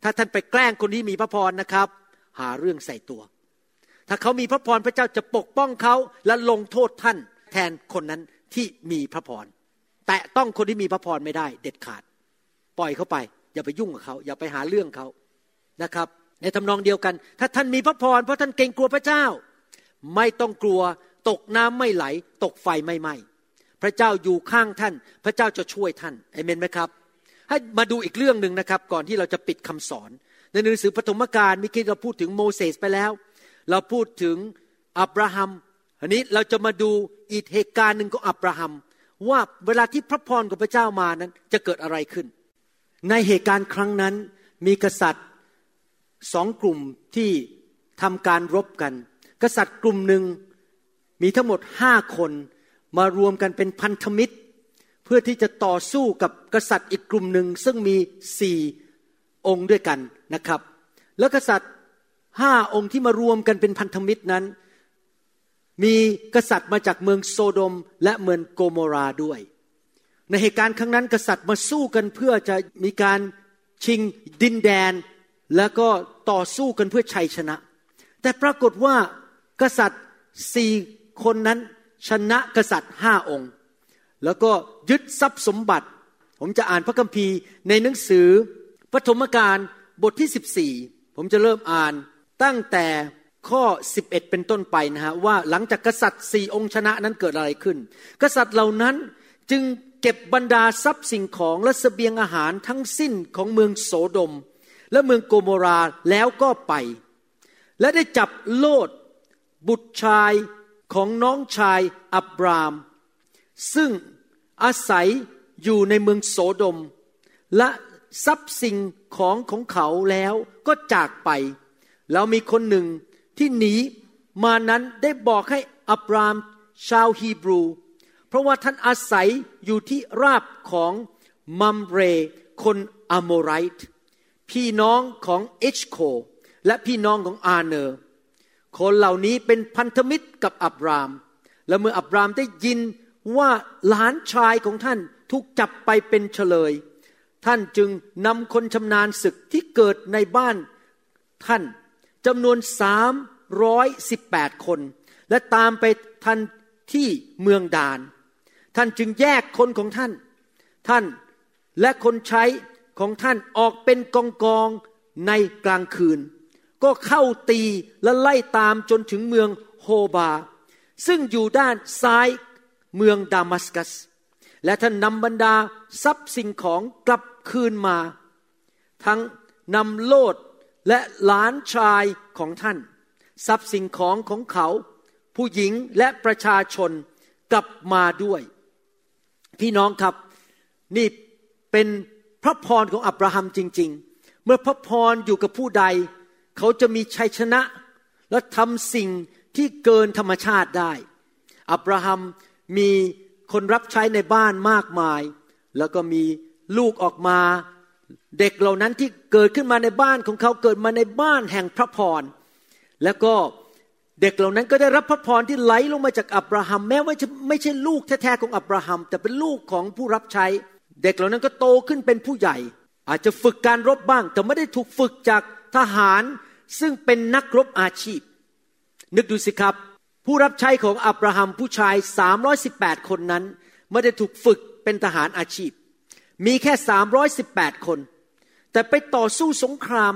ถ้าท่านไปแกล้งคนที่มีพระพรนะครับ หาเรื่องใส่ตัว ถ้าเขามีพระพรพระเจ้าจะปกป้องเขาและลงโทษท่าน แทนคนนั้นที่มีพระพรแตะต้องคนที่มีพระพรไม่ได้ เด็ดขาด ปล่อยเขาไป อย่าไปยุ่งกับเขา อย่าไปหาเรื่องเขานะครับ ในทำนองเดียวกัน ถ้าท่านมีพระพรเพราะท่านเกรงกลัวพระเจ้า ไม่ต้องกลัวตกน้ำไม่ไหล ตกไฟไม่ไหม้พระเจ้าอยู่ข้างท่าน พระเจ้าจะช่วยท่านเอเมนไหมครับ ให้มาดูอีกเรื่องหนึ่งนะครับ ก่อนที่เราจะปิดคำสอน ในหนังสือปฐมกาลมื่อกี้เราพูดถึงโมเสสไปแล้ว เราพูดถึงอับราฮัม อันนี้เราจะมาดูอีกเหตุการณ์หนึ่งของอับราฮัม ว่าเวลาที่พระพรของพระเจ้ามานั้นจะเกิดอะไรขึ้น ในเหตุการณ์ครั้งนั้นมีกษัตริย์สองกลุ่มที่ทำการรบกัน กษัตริย์กลุ่มหนึ่งมีทั้งหมดห้าคนมารวมกันเป็นพันธมิตร เพื่อที่จะต่อสู้กับกษัตริย์อีกกลุ่มหนึ่งซึ่งมีสี่องค์ด้วยกัน นะครับ แล้วกษัตริย์ห้าองค์ที่มารวมกันเป็นพันธมิตรนั้น มีกษัตริย์มาจากเมืองโซโดมและเมืองโกโมราด้วย ในเหตุการณ์ครั้งนั้น กษัตริย์มาสู้กันเพื่อจะมีการชิงดินแดน แล้วก็ต่อสู้กันเพื่อชัยชนะ แต่ปรากฏว่ากษัตริย์สี่คนนั้นชนะกษัตริย์ห้าองค์ แล้วก็ยึดทรัพย์สมบัติ ผมจะอ่านพระคัมภีร์ในหนังสือปฐมกาล บทที่ 14 ผมจะเริ่มอ่านตั้งแต่ข้อ 11 เป็นต้นไปนะฮะว่าหลังจากกษัตริย์สี่องค์ชนะนั้นเกิดอะไรขึ้น กษัตริย์เหล่านั้นจึงเก็บบรรดาทรัพย์สิ่งของและสเสบียงอาหารทั้งสิ้นของเมืองโสดม และเมืองโกโมราแล้วก็ไป และได้จับโลดบุตรชายของน้องชายอับราม ซึ่งอาศัยอยู่ในเมืองโสดม และ ทรัพย์สิ่งของของเขาแล้วก็จากไป แล้วมีคนหนึ่งที่หนีมานั้นได้บอกให้อับรามชาวฮีบรู เพราะว่าท่านอาศัยอยู่ที่ราบของมัมเร คนอโมไรต์พี่น้องของเอชโค และพี่น้องของอาเนอร์ คนเหล่านี้เป็นพันธมิตรกับอับราม และเมื่ออับรามได้ยินว่าหลานชายของท่านถูกจับไปเป็นเฉลย ท่านจึงนำคนชำนาญศึกที่เกิดในบ้านท่านจำนวนสามร้อยสิบแปดคน และตามไปทันที่เมืองดาน ท่านจึงแยกคนของท่าน ท่านและคนใช้ของท่านออกเป็นกองกองในกลางคืน ก็เข้าตีและไล่ตามจนถึงเมืองโฮบา ซึ่งอยู่ด้านซ้ายเมืองดามัสกัส และท่านนำบรรดาทรัพย์สิ่งของกลับ คืนมา ทั้งนำโลดและหลานชายของท่าน ทรัพย์สิ่งของของเขา ผู้หญิงและประชาชนกลับมาด้วย พี่น้องครับนี่เป็นพระพรของอับราฮัมจริง ๆ เมื่อพระพรอยู่กับผู้ใด เขาจะมีชัยชนะ และทำสิ่งที่เกินธรรมชาติได้ อับราฮัมมีคนรับใช้ในบ้านมากมาย แล้วก็มี ลูกออกมาเด็กเหล่านั้นที่เกิดขึ้นมาในบ้านของเขาเกิดมาในบ้านแห่งพระพร แล้วก็เด็กเหล่านั้นก็ได้รับพระพรที่ไหลลงมาจากอับราฮัม แม้ว่าจะไม่ใช่ลูกแท้ๆของอับราฮัม แต่เป็นลูกของผู้รับใช้ เด็กเหล่านั้นก็โตขึ้นเป็นผู้ใหญ่ อาจจะฝึกการรบบ้าง แต่ไม่ได้ถูกฝึกจากทหารซึ่งเป็นนักรบอาชีพ นึกดูสิครับ ผู้รับใช้ของอับราฮัมผู้ชาย 318 คนนั้น ไม่ได้ถูกฝึกเป็นทหารอาชีพ มีแค่ 318 คน แต่ไปต่อสู้สงคราม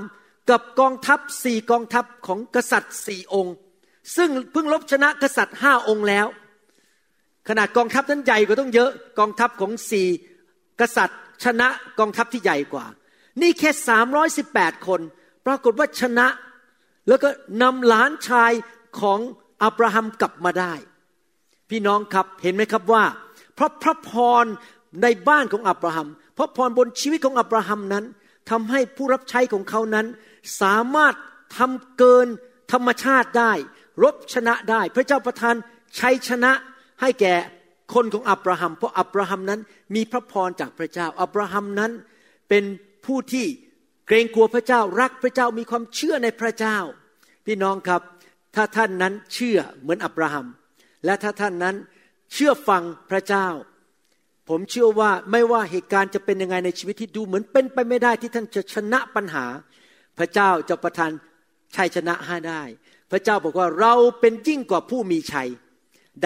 กับกองทัพสี่กองทัพของกษัตริย์สี่องค์ ซึ่งเพิ่งลบชนะกษัตริย์ห้าองค์แล้ว ขนาดกองทัพนั้นใหญ่กว่าต้องเยอะ กองทัพของสี่กษัตริย์ ชนะกองทัพที่ใหญ่กว่า นี่แค่สามร้อยสิบแปดคน ปรากฏว่าชนะ แล้วก็นำหลานชายของอับราฮัมกลับมาได้ พี่น้องครับเห็นไหมครับว่า เพราะพระพร ในบ้านของอับราฮัม เพราะพรบนชีวิตของอับราฮัมนั้นทำให้ผู้รับใช้ของเขานั้น สามารถทำเกินธรรมชาติได้ รบชนะได้ พระเจ้าประทานชัยชนะให้แก่คนของอับราฮัม เพราะอับราฮัมนั้นมีพระพรจากพระเจ้า อับราฮัมนั้นเป็นผู้ที่เกรงกลัวพระเจ้ารักพระเจ้ามีความเชื่อในพระเจ้า พี่น้องครับ ถ้าท่านนั้นเชื่อเหมือนอับราฮัม และถ้าท่านนั้นเชื่อฟังพระเจ้า ผมเชื่อว่าไม่ว่าเหตุการณ์จะเป็นยังไงในชีวิตที่ดูเหมือนเป็นไปไม่ได้ที่ท่านจะชนะปัญหา พระเจ้าจะประทานชัยชนะให้ได้ พระเจ้าบอกว่าเราเป็นยิ่งกว่าผู้มีชัย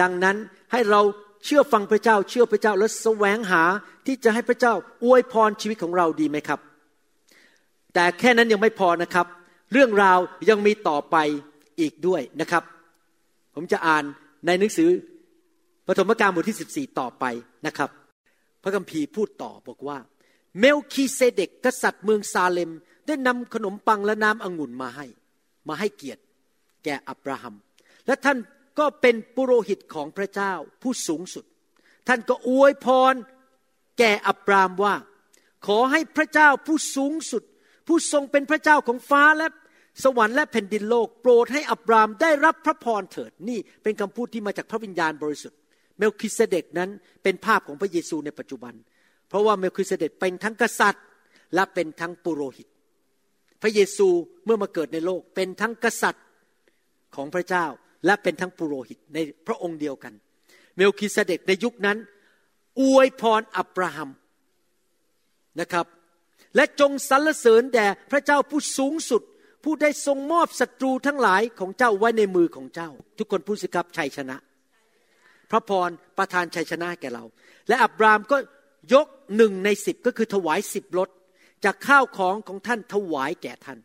ดังนั้นให้เราเชื่อฟังพระเจ้า เชื่อพระเจ้าและแสวงหาที่จะให้พระเจ้าอวยพรชีวิตของเราดีไหมครับ แต่แค่นั้นยังไม่พอนะครับ เรื่องราวยังมีต่อไปอีกด้วยนะครับ ผมจะอ่านในหนังสือปฐมกาลบทที่ 14 ต่อไปนะครับ พระคัมภีร์พูดต่อบอกว่า เมลคีเซเดกกษัตริย์เมืองซาเลม ได้นำขนมปังและน้ำองุ่นมาให้ มาให้เกียรติ แก่อับราฮัม และท่านก็เป็นปุโรหิตของพระเจ้าผู้สูงสุด ท่านก็อวยพรแก่อับรามว่า ขอให้พระเจ้าผู้สูงสุด ผู้ทรงเป็นพระเจ้าของฟ้าและสวรรค์และแผ่นดินโลก โปรดให้อับรามได้รับพระพรเถิดนี่เป็นคำพูดที่มาจากพระวิญญาณบริสุทธิ์ เมลคิสเดกนั้นเป็นภาพของพระเยซูในปัจจุบัน เพราะว่าเมลคิสเดกเป็นทั้งกษัตริย์และเป็นทั้งปุโรหิต พระเยซูเมื่อมาเกิดในโลกเป็นทั้งกษัตริย์ของพระเจ้าและเป็นทั้งปุโรหิตในพระองค์เดียวกัน เมลคิสเดกในยุคนั้น อวยพรอับราฮัมนะครับ และจงสรรเสริญแด่พระเจ้าผู้สูงสุดผู้ได้ทรงมอบศัตรูทั้งหลายของเจ้าไว้ในมือของเจ้า ทุกคนพูดสิครับชัยชนะ พระพรประทานชัยชนะแก่เรา และอับรามก็ยกหนึ่งในสิบก็คือถวายสิบรถจากข้าวของของท่านถวายแก่ท่าน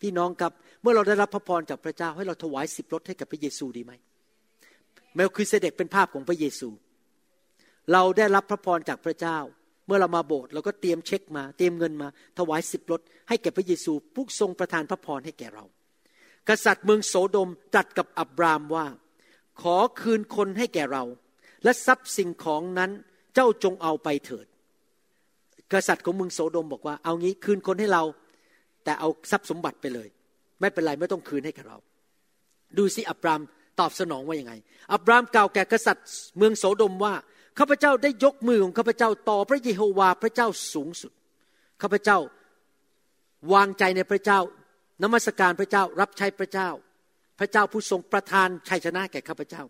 พี่น้องครับเมื่อเราได้รับพระพรจากพระเจ้าให้เราถวายสิบรถให้กับพระเยซูดีไหมเมลคิเสเดกเป็นภาพของพระเยซู เราได้รับพระพรจากพระเจ้า เมื่อเรามาโบสถ์เราก็เตรียมเช็คมา เตรียมเงินมา ถวายสิบรถให้แก่พระเยซูผู้ทรงประทานพระพรให้แก่เรา กษัตริย์เมืองโสโดมตรัสกับอับรามว่า ขอคืนคนให้แก่เรา และทรัพย์สิ่งของนั้นเจ้าจงเอาไปเถิด กษัตริย์ของเมืองโสดมบอกว่า เอางี้คืนคนให้เรา แต่เอาทรัพย์สมบัติไปเลย ไม่เป็นไรไม่ต้องคืนให้แกเรา ดูสิอับรามตอบสนองว่ายังไง อับรามกล่าวแก่กษัตริย์เมืองโสดมว่าข้าพเจ้าได้ยกมือของข้าพเจ้าต่อพระเยโฮวาพระเจ้าสูงสุดข้าพเจ้าวางใจในพระเจ้านมัสการพระเจ้ารับใช้พระเจ้า พระเจ้าผู้ทรงประทานชัยชนะแก่ข้าพเจ้า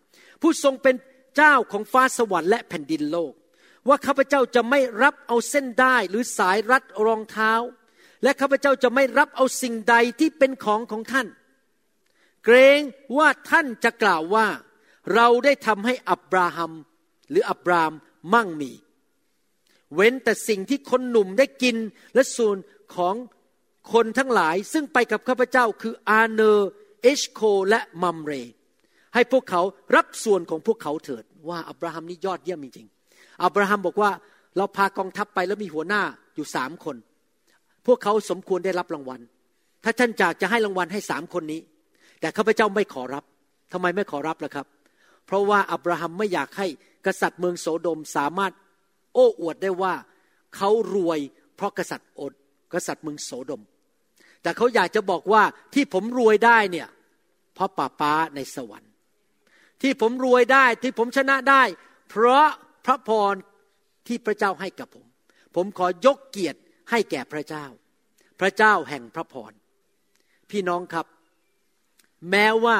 ผู้ทรงเป็นเจ้าของฟ้าสวรรค์และแผ่นดินโลก ว่าข้าพเจ้าจะไม่รับเอาเส้นได้หรือสายรัดรองเท้า และข้าพเจ้าจะไม่รับเอาสิ่งใดที่เป็นของของท่าน เกรงว่าท่านจะกล่าวว่าเราได้ทำให้อับราฮัมหรืออับรามมั่งมี เว้นแต่สิ่งที่คนหนุ่มได้กินและส่วนของคนทั้งหลาย ซึ่งไปกับข้าพเจ้าคืออาเนอร์ เอชโคและมัมเร ให้พวกเขารับส่วนของพวกเขาเถิด ว้าวอับราฮัมนี่ยอดเยี่ยมจริงๆอับราฮัมบอกว่าเราพากองทัพไปแล้วมีหัวหน้าอยู่สามคน พวกเขาสมควรได้รับรางวัล ถ้าท่านจากจะให้รางวัลให้สามคนนี้ แต่ข้าพเจ้าไม่ขอรับทำไมไม่ขอรับล่ะครับ เพราะว่าอับราฮัมไม่อยากให้กษัตริย์เมืองโสโดมสามารถโอ้อวดได้ว่าเขารวยเพราะกษัตริย์อดกษัตริย์เมืองโสดม แต่เขาอยากจะบอกว่าที่ผมรวยได้เนี่ยเพราะป้าป้าในสวรรค์ ที่ผมรวยได้ที่ผมชนะได้ เพราะพระพรที่พระเจ้าให้กับผม ผมขอยกเกียรติให้แก่พระเจ้า พระเจ้าแห่งพระพรพี่น้องครับ แม้ว่า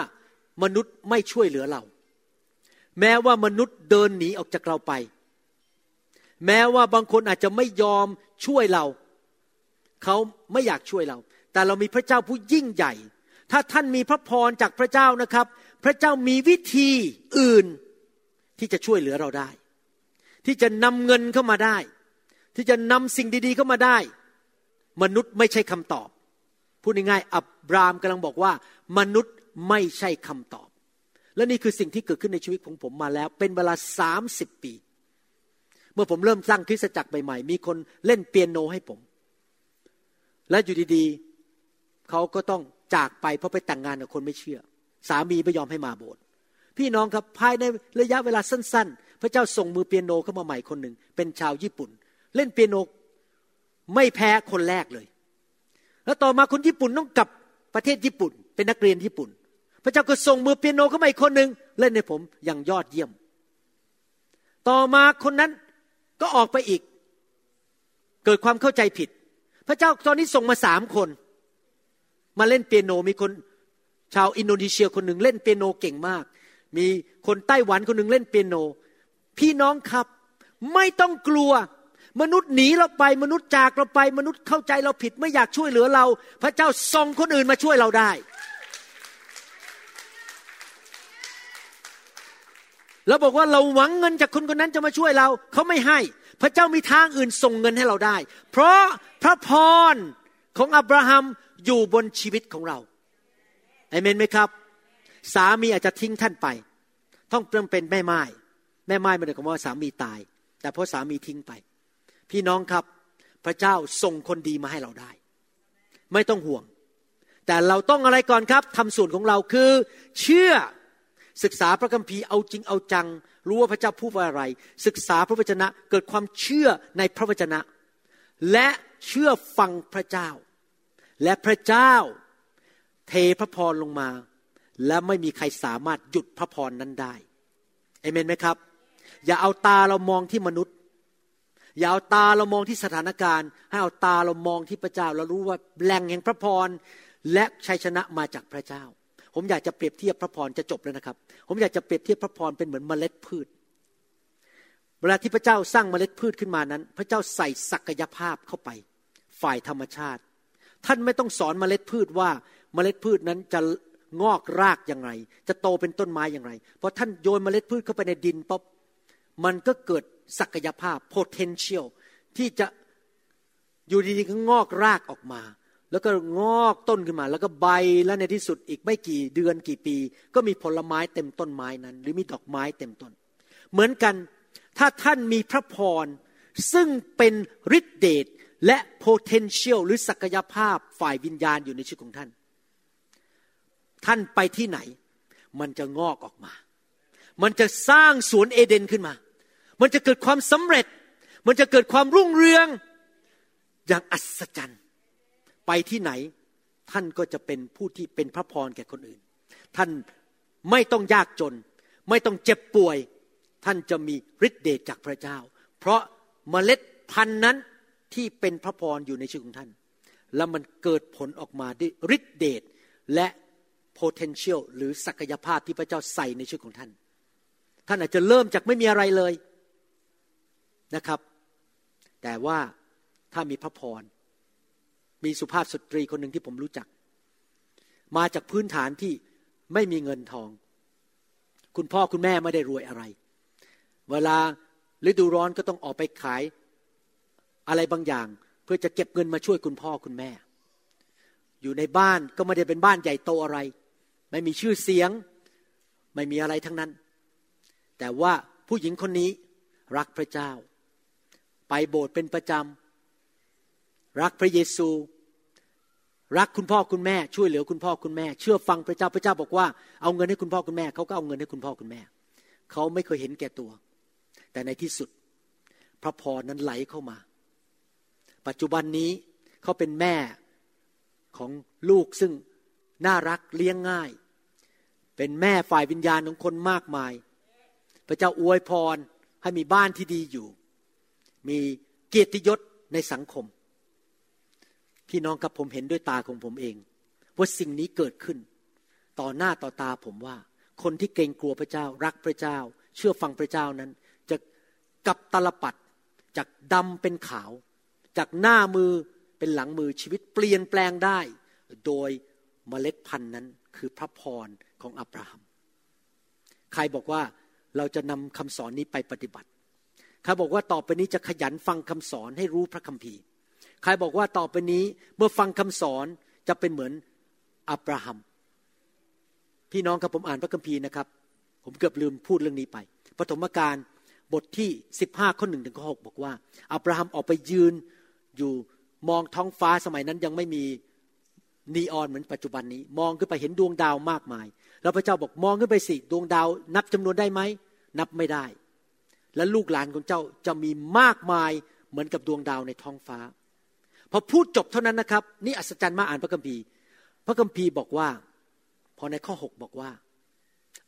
มนุษย์ไม่ช่วยเหลือเรา แม้ว่ามนุษย์เดินหนีออกจากเราไป แม้ว่าบางคนอาจจะไม่ยอมช่วยเรา เขาไม่อยากช่วยเรา แต่เรามีพระเจ้าผู้ยิ่งใหญ่ ถ้าท่านมีพระพรจากพระเจ้านะครับ พระเจ้ามีวิธีอื่นที่จะช่วยเหลือเราได้ ที่จะนำเงินเข้ามาได้ ที่จะนำสิ่งดีๆเข้ามาได้ มนุษย์ไม่ใช่คำตอบ พูดง่ายๆอับรามกำลังบอกว่า มนุษย์ไม่ใช่คำตอบ และนี่คือสิ่งที่เกิดขึ้นในชีวิตของผมมาแล้ว เป็นเวลาสามสิบปี เมื่อผมเริ่มสร้างคริสตจักรใหม่ๆ มีคนเล่นเปียโนให้ผม และอยู่ดีๆ เขาก็ต้องจากไปเพราะไปแต่งงานกับคนไม่เชื่อ สามีไม่ยอมให้มาโบสถ์พี่น้องครับภายในระยะเวลาสั้น ๆ พระเจ้าส่งมือเปียโนเข้ามาใหม่คนหนึ่ง เป็นชาวญี่ปุ่น เล่นเปียโนไม่แพ้คนแรกเลย แล้วต่อมาคนญี่ปุ่นต้องกลับประเทศญี่ปุ่น เป็นนักเรียนญี่ปุ่น พระเจ้าก็ส่งมือเปียโนเข้ามาอีกคนหนึ่งเล่นในผมอย่างยอดเยี่ยม ต่อมาคนนั้นก็ออกไปอีก เกิดความเข้าใจผิด พระเจ้าตอนนี้ส่งมาสามคน มาเล่นเปียโนมีคนชาวอินโดนีเซียคนหนึ่งเล่นเปียโนเก่งมาก มีคนไต้หวันคนหนึ่งเล่นเปียโน พี่น้องครับ ไม่ต้องกลัว มนุษย์หนีเราไปมนุษย์จากเราไปมนุษย์เข้าใจเราผิดไม่อยากช่วยเหลือเรา พระเจ้าส่งคนอื่นมาช่วยเราได้ เราบอกว่าเราหวังเงินจากคนคนนั้นจะมาช่วยเราเขาไม่ให้ พระเจ้ามีทางอื่นส่งเงินให้เราได้ เพราะพระพรของอับราฮัม อยู่บนชีวิตของเราเอเมนไหมครับ สามีอาจจะทิ้งท่านไป ต้องเริ่มเป็นแม่ไม้แม่ไม้ไม่ได้คำว่าสามีตาย แต่เพราะสามีทิ้งไป พี่น้องครับพระเจ้าส่งคนดีมาให้เราได้ ไม่ต้องห่วง แต่เราต้องอะไรก่อนครับทำส่วนของเราคือ เชื่อศึกษาพระคัมภีร์เอาจริงเอาจัง รู้ว่าพระเจ้าพูดว่าอะไร ศึกษาพระวจนะเกิดความเชื่อในพระวจนะ และเชื่อฟังพระเจ้า และพระเจ้าเทพระพรลงมา และไม่มีใครสามารถหยุดพระพรนั้นได้เอเมนไหมครับ อย่าเอาตาเรามองที่มนุษย์ อย่าเอาตาเรามองที่สถานการณ์ ให้เอาตาเรามองที่พระเจ้าเรารู้ว่าแหล่งแห่งพระพรและชัยชนะมาจากพระเจ้า ผมอยากจะเปรียบเทียบพระพรจะจบแล้วนะครับ ผมอยากจะเปรียบเทียบพระพรเป็นเหมือนเมล็ดพืช เวลาที่พระเจ้าสร้างเมล็ดพืชขึ้นมานั้น พระเจ้าใส่ศักยภาพเข้าไป ฝ่ายธรรมชาติ ท่านไม่ต้องสอนเมล็ดพืชว่าเมล็ดพืชนั้นจะงอกรากอย่างไร จะโตเป็นต้นไม้อย่างไร เพราะท่านโยนเมล็ดพืชเข้าไปในดินปุ๊บมันก็เกิดศักยภาพ potential ที่จะอยู่ดีๆก็งอกรากออกมา แล้วก็งอกต้นขึ้นมา แล้วก็ใบแล้วในที่สุดอีกไม่กี่เดือนกี่ปี ก็มีผลไม้เต็มต้นไม้นั้น หรือมีดอกไม้เต็มต้น เหมือนกันถ้าท่านมีพระพรซึ่งเป็นฤทธิเดช และ potential หรือศักยภาพฝ่ายวิญญาณอยู่ในชีวิตของท่าน ท่านไปที่ไหน มันจะงอกออกมา มันจะสร้างสวนเอเดนขึ้นมา มันจะเกิดความสำเร็จ มันจะเกิดความรุ่งเรืองอย่างอัศจรรย์ ไปที่ไหนท่านก็จะเป็นผู้ที่เป็นพระพรแก่คนอื่น ท่านไม่ต้องยากจน ไม่ต้องเจ็บป่วย ท่านจะมีฤทธิ์เดชจากพระเจ้า เพราะเมล็ดพันธุ์นั้น ที่เป็นพระพรอยู่ในชีวิตของท่าน แล้วมันเกิดผลออกมาด้วยฤทธิเดชและ potential หรือศักยภาพที่พระเจ้าใส่ในชีวิตของท่าน ท่านอาจจะเริ่มจากไม่มีอะไรเลยนะครับ แต่ว่าถ้ามีพระพร มีสุภาพสตรีคนหนึ่งที่ผมรู้จัก มาจากพื้นฐานที่ไม่มีเงินทอง คุณพ่อคุณแม่ไม่ได้รวยอะไร เวลาฤดูร้อนก็ต้องออกไปขาย อะไรบางอย่าง เพื่อจะเก็บเงินมาช่วยคุณพ่อคุณแม่ อยู่ในบ้านก็ไม่ได้เป็นบ้านใหญ่โตอะไร ไม่มีชื่อเสียง ไม่มีอะไรทั้งนั้น แต่ว่าผู้หญิงคนนี้รักพระเจ้า ไปโบสถ์เป็นประจำรักพระเยซู รักคุณพ่อคุณแม่ ช่วยเหลือคุณพ่อคุณแม่ เชื่อฟังพระเจ้าพระเจ้าบอกว่าเอาเงินให้คุณพ่อคุณแม่เขาก็เอาเงินให้คุณพ่อคุณแม่เขาไม่เคยเห็นแก่ตัว แต่ในที่สุด พระพรนั้นไหลเข้ามา ปัจจุบันนี้เขาเป็นแม่ของลูกซึ่งน่ารักเลี้ยงง่าย เป็นแม่ฝ่ายวิญญาณของคนมากมาย พระเจ้าอวยพรให้มีบ้านที่ดีอยู่ มีเกียรติยศในสังคม พี่น้องกับผมเห็นด้วยตาของผมเอง ว่าสิ่งนี้เกิดขึ้น ต่อหน้าต่อตาผมว่า คนที่เกรงกลัวพระเจ้ารักพระเจ้า เชื่อฟังพระเจ้านั้น จะกลับตลปัดจากดำเป็นขาว จากหน้ามือเป็นหลังมือชีวิตเปลี่ยนแปลงได้ โดยเมล็ดพันธุ์นั้นคือพระพรของอับราฮัม ใครบอกว่าเราจะนำคำสอนนี้ไปปฏิบัติ ใครบอกว่าต่อไปนี้จะขยันฟังคำสอนให้รู้พระคัมภีร์ ใครบอกว่าต่อไปนี้เมื่อฟังคำสอนจะเป็นเหมือนอับราฮัม พี่น้องครับผมอ่านพระคัมภีร์นะครับ ผมเกือบลืมพูดเรื่องนี้ไปปฐมกาลบทที่ 15 ข้อหนึ่งถึงข้อหบอกว่าอับราฮัมออกไปยืน อยู่มองท้องฟ้าสมัยนั้นยังไม่มีนีออนเหมือนปัจจุบันนี้ มองขึ้นไปเห็นดวงดาวมากมาย แล้วพระเจ้าบอกมองขึ้นไปสิดวงดาว นับจำนวนได้ไหมนับไม่ได้ และลูกหลานของเจ้าจะมีมากมายเหมือนกับดวงดาวในท้องฟ้า พอพูดจบเท่านั้นนะครับ นี่อัศจรรย์มากอ่านพระคัมภีร์ พระคัมภีร์บอกว่า พอในข้อหกบอกว่า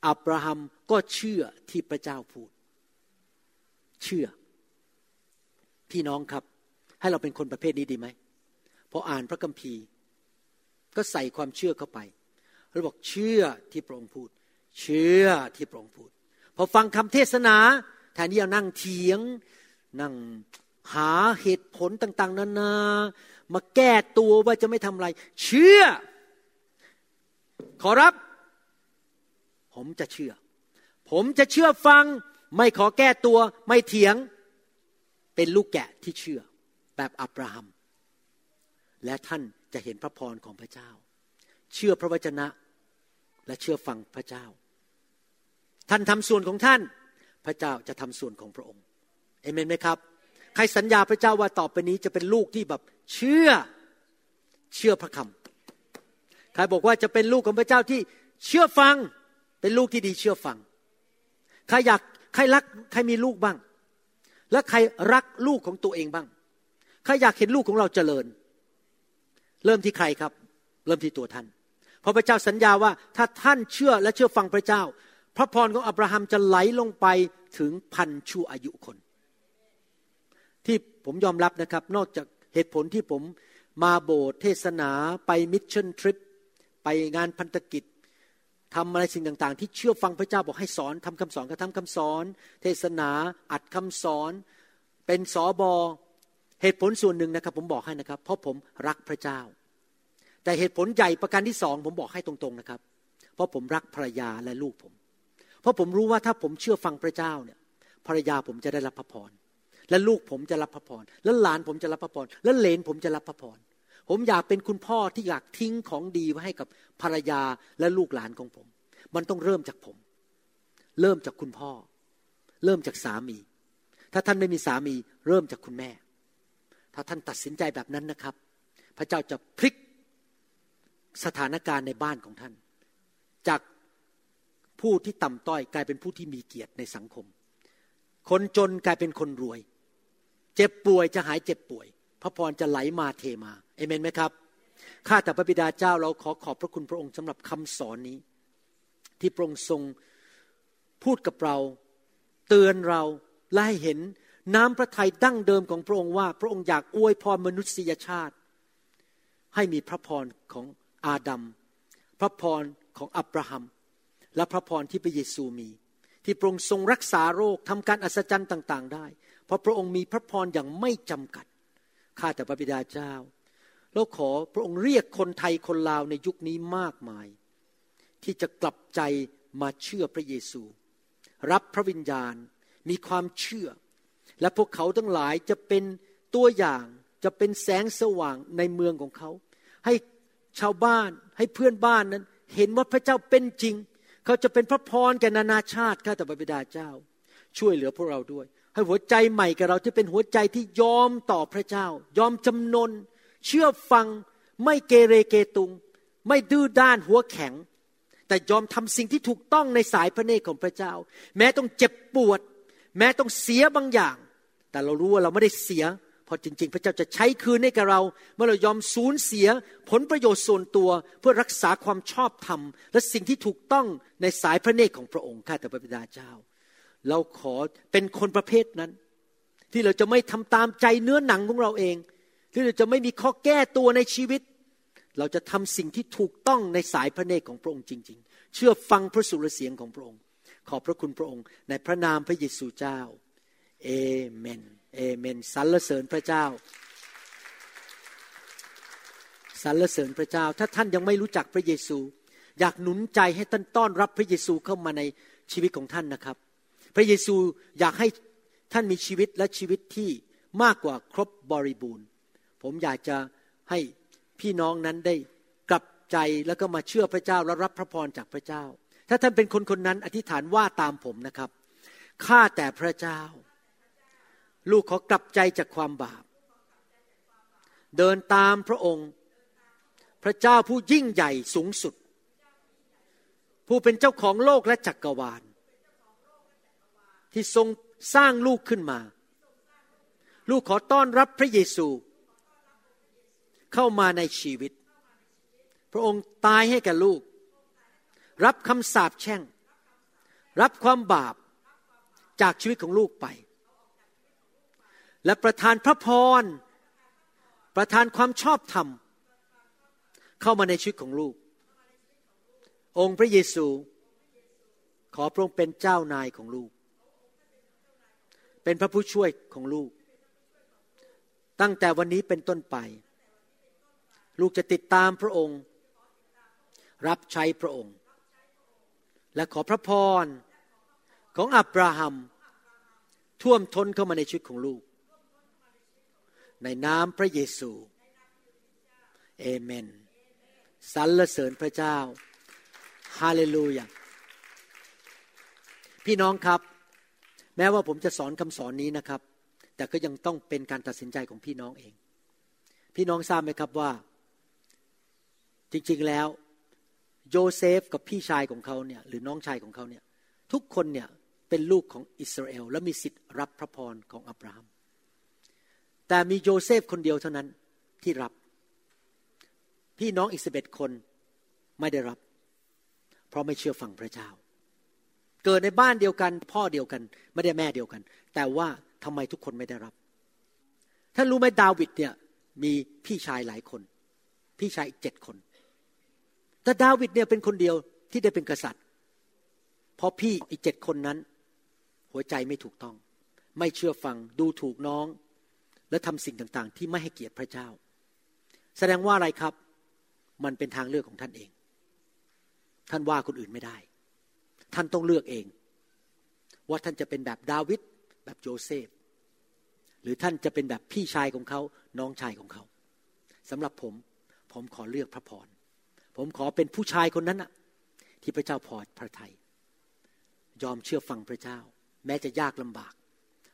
อับราฮัมก็เชื่อที่พระเจ้าพูด เชื่อ พี่น้องครับ ให้เราเป็นคนประเภทนี้ดีไหมพออ่านพระคัมภีร์ ก็ใส่ความเชื่อเข้าไปเราบอกเชื่อที่พระองค์พูด เชื่อที่พระองค์พูด พอฟังคำเทศนาแทนที่จะนั่งเถียง นั่งหาเหตุผลต่าง ๆ นานา มาแก้ตัวว่าจะไม่ทำอะไร เชื่อ ขอรับ ผมจะเชื่อ ผมจะเชื่อฟัง ไม่ขอแก้ตัว ไม่เถียง เป็นลูกแกะที่เชื่อ แบบอับราฮัม และท่านจะเห็นพระพรของพระเจ้า เชื่อพระวจนะและเชื่อฟังพระเจ้า ท่านทำส่วนของท่าน พระเจ้าจะทำส่วนของพระองค์เอเมนไหมครับ ใครสัญญาพระเจ้าว่าต่อไปนี้จะเป็นลูกที่แบบเชื่อเชื่อพระคำใครบอกว่าจะเป็นลูกของพระเจ้าที่เชื่อฟังเป็นลูกที่ดีเชื่อฟัง ใครอยากใครรักใครมีลูกบ้าง และใครรักลูกของตัวเองบ้าง ใครอยากเห็นลูกของเราเจริญ เริ่มที่ใครครับ เริ่มที่ตัวท่าน เพราะพระเจ้าสัญญาว่าถ้าท่านเชื่อและเชื่อฟังพระเจ้า พระพรของอับราฮัมจะไหลลงไปถึงพันชั่วอายุคน ที่ผมยอมรับนะครับ นอกจากเหตุผลที่ผมมาโบสถ์เทศนาไป mission trip ไปงานพันธกิจทำอะไรสิ่งต่างๆ ที่เชื่อฟังพระเจ้าบอกให้สอนทำคำสอนก็ทำคำสอน เทศนาอัดคำสอน เป็นสอบอ เหตุผลส่วนหนึ่งนะครับ ผมบอกให้นะครับ เพราะผมรักพระเจ้า แต่เหตุผลใหญ่ประการที่สองผมบอกให้ตรงๆนะครับ เพราะผมรักภรรยาและลูกผม เพราะผมรู้ว่าถ้าผมเชื่อฟังพระเจ้าเนี่ยภรรยาผมจะได้รับพระพรและลูกผมจะรับพระพรและหลานผมจะรับพระพรและเลนผมจะรับพระพรผมอยากเป็นคุณพ่อที่อยากทิ้งของดีไว้ให้กับภรรยาและลูกหลานของผม มันต้องเริ่มจากผม เริ่มจากคุณพ่อ เริ่มจากสามี ถ้าท่านไม่มีสามี เริ่มจากคุณแม่ ถ้าท่านตัดสินใจแบบนั้นนะครับ พระเจ้าจะพลิกสถานการณ์ในบ้านของท่าน จากผู้ที่ต่ำต้อยกลายเป็นผู้ที่มีเกียรติในสังคม คนจนกลายเป็นคนรวย เจ็บป่วยจะหายเจ็บป่วย พระพรจะไหลมาเทมาเอเมนไหมครับข้าแต่พระบิดาเจ้าเราขอขอบพระคุณพระองค์สำหรับคำสอนนี้ ที่พระองค์ทรงพูดกับเรา เตือนเราและให้เห็น น้ำพระทัยดั้งเดิมของพระองค์ว่า พระองค์อยากอวยพรมนุษยชาติ ให้มีพระพรของอาดัมพระพรของอับราฮัม และพระพรที่พระเยซูมี ที่พระองค์ทรงรักษาโรคทำการอัศจรรย์ต่าง ๆ ได้ เพราะพระองค์มีพระพรอย่างไม่จำกัดข้าแต่พระบิดาเจ้าแล้วขอพระองค์เรียกคนไทยคนลาวในยุคนี้มากมาย ที่จะกลับใจมาเชื่อพระเยซู รับพระวิญญาณมีความเชื่อ และพวกเขาทั้งหลายจะเป็นตัวอย่างจะเป็นแสงสว่างในเมืองของเขา ให้ชาวบ้านให้เพื่อนบ้านนั้น เห็นว่าพระเจ้าเป็นจริง เขาจะเป็นพระพรแก่นานาชาติข้าแต่พระบิดาเจ้า ช่วยเหลือพวกเราด้วย ให้หัวใจใหม่กับเราที่เป็นหัวใจที่ยอมต่อพระเจ้า ยอมจำนน เชื่อฟังไม่เกเรเกตุง ไม่ดื้อด้านหัวแข็ง แต่ยอมทำสิ่งที่ถูกต้องในสายพระเนตรของพระเจ้า แม้ต้องเจ็บปวด แม้ต้องเสียบางอย่าง แต่เรารู้ว่าเราไม่ได้เสีย เพราะจริง ๆ พระเจ้าจะใช้คืนให้กับเรา เมื่อเรายอมสูญเสียผลประโยชน์ส่วนตัว เพื่อรักษาความชอบธรรม และสิ่งที่ถูกต้องในสายพระเนตรของพระองค์ข้าแต่พระบิดาเจ้า เราขอเป็นคนประเภทนั้น ที่เราจะไม่ทำตามใจเนื้อหนังของเราเอง ที่เราจะไม่มีข้อแก้ตัวในชีวิต เราจะทำสิ่งที่ถูกต้องในสายพระเนตรของพระองค์จริง ๆ เชื่อฟังพระสุรเสียงของพระองค์ ขอบพระคุณพระองค์ในพระนามพระเยซูเจ้า เอเมน เอเมนสรรเสริญพระเจ้าสรรเสริญพระเจ้า ถ้าท่านยังไม่รู้จักพระเยซู อยากหนุนใจให้ท่านต้อนรับพระเยซูเข้ามาในชีวิตของท่านนะครับ พระเยซูอยากให้ท่านมีชีวิตและชีวิตที่มากกว่าครบบริบูรณ์ ผมอยากจะให้พี่น้องนั้นได้กลับใจแล้วก็มาเชื่อพระเจ้าและรับพระพรจากพระเจ้า ถ้าท่านเป็นคนคนนั้นอธิษฐานว่าตามผมนะครับข้าแต่พระเจ้า ลูกขอกลับใจจากความบาป เดินตามพระองค์ พระเจ้าผู้ยิ่งใหญ่สูงสุด ผู้เป็นเจ้าของโลกและจักกรวาล ที่ทรงสร้างลูกขึ้นมา ลูกขอต้อนรับพระเยซู เข้ามาในชีวิต พระองค์ตายให้แก่ลูก รับคำสาปแช่ง รับความบาปจากชีวิตของลูกไป และประทานพระพร ประทานความชอบธรรม เข้ามาในชีวิตของลูก องค์พระเยซู ขอพระองค์เป็นเจ้านายของลูก เป็นพระผู้ช่วยของลูก ตั้งแต่วันนี้เป็นต้นไป ลูกจะติดตามพระองค์ รับใช้พระองค์ และขอพระพรของอับราฮัมท่วมท้นเข้ามาในชีวิตของลูก ในนามพระเยซู เอเมนสรรเสริญพระเจ้า ฮาเลลูยา พี่น้องครับ แม้ว่าผมจะสอนคำสอนนี้นะครับ แต่ก็ยังต้องเป็นการตัดสินใจของพี่น้องเอง พี่น้องทราบไหมครับว่า จริงๆแล้วโยเซฟกับพี่ชายของเขาเนี่ยหรือน้องชายของเขาเนี่ยทุกคนเนี่ยเป็นลูกของอิสราเอล และมีสิทธิ์รับพระพรของอับราฮัม แต่มีโยเซฟคนเดียวเท่านั้นที่รับ พี่น้องอีกสิบเอ็ดคนไม่ได้รับ เพราะไม่เชื่อฟังพระเจ้า เกิดในบ้านเดียวกัน พ่อเดียวกัน ไม่ได้แม่เดียวกัน แต่ว่าทำไมทุกคนไม่ได้รับท่านรู้ไหมดาวิดเนี่ยมีพี่ชายหลายคน พี่ชายอีกเจ็ดคน แต่ดาวิดเนี่ยเป็นคนเดียวที่ได้เป็นกษัตริย์ เพราะพี่อีกเจ็ดคนนั้น หัวใจไม่ถูกต้อง ไม่เชื่อฟังดูถูกน้อง และทำสิ่งต่างๆ ที่ไม่ให้เกียรติพระเจ้า แสดงว่าอะไรครับ มันเป็นทางเลือกของท่านเอง ท่านว่าคนอื่นไม่ได้ ท่านต้องเลือกเอง ว่าท่านจะเป็นแบบดาวิดแบบโยเซฟหรือท่านจะเป็นแบบพี่ชายของเขาน้องชายของเขาสำหรับผมผมขอเลือกพระพรผมขอเป็นผู้ชายคนนั้นอะที่พระเจ้าพอพระทยัยยอมเชื่อฟังพระเจ้า แม้จะยากลำบาก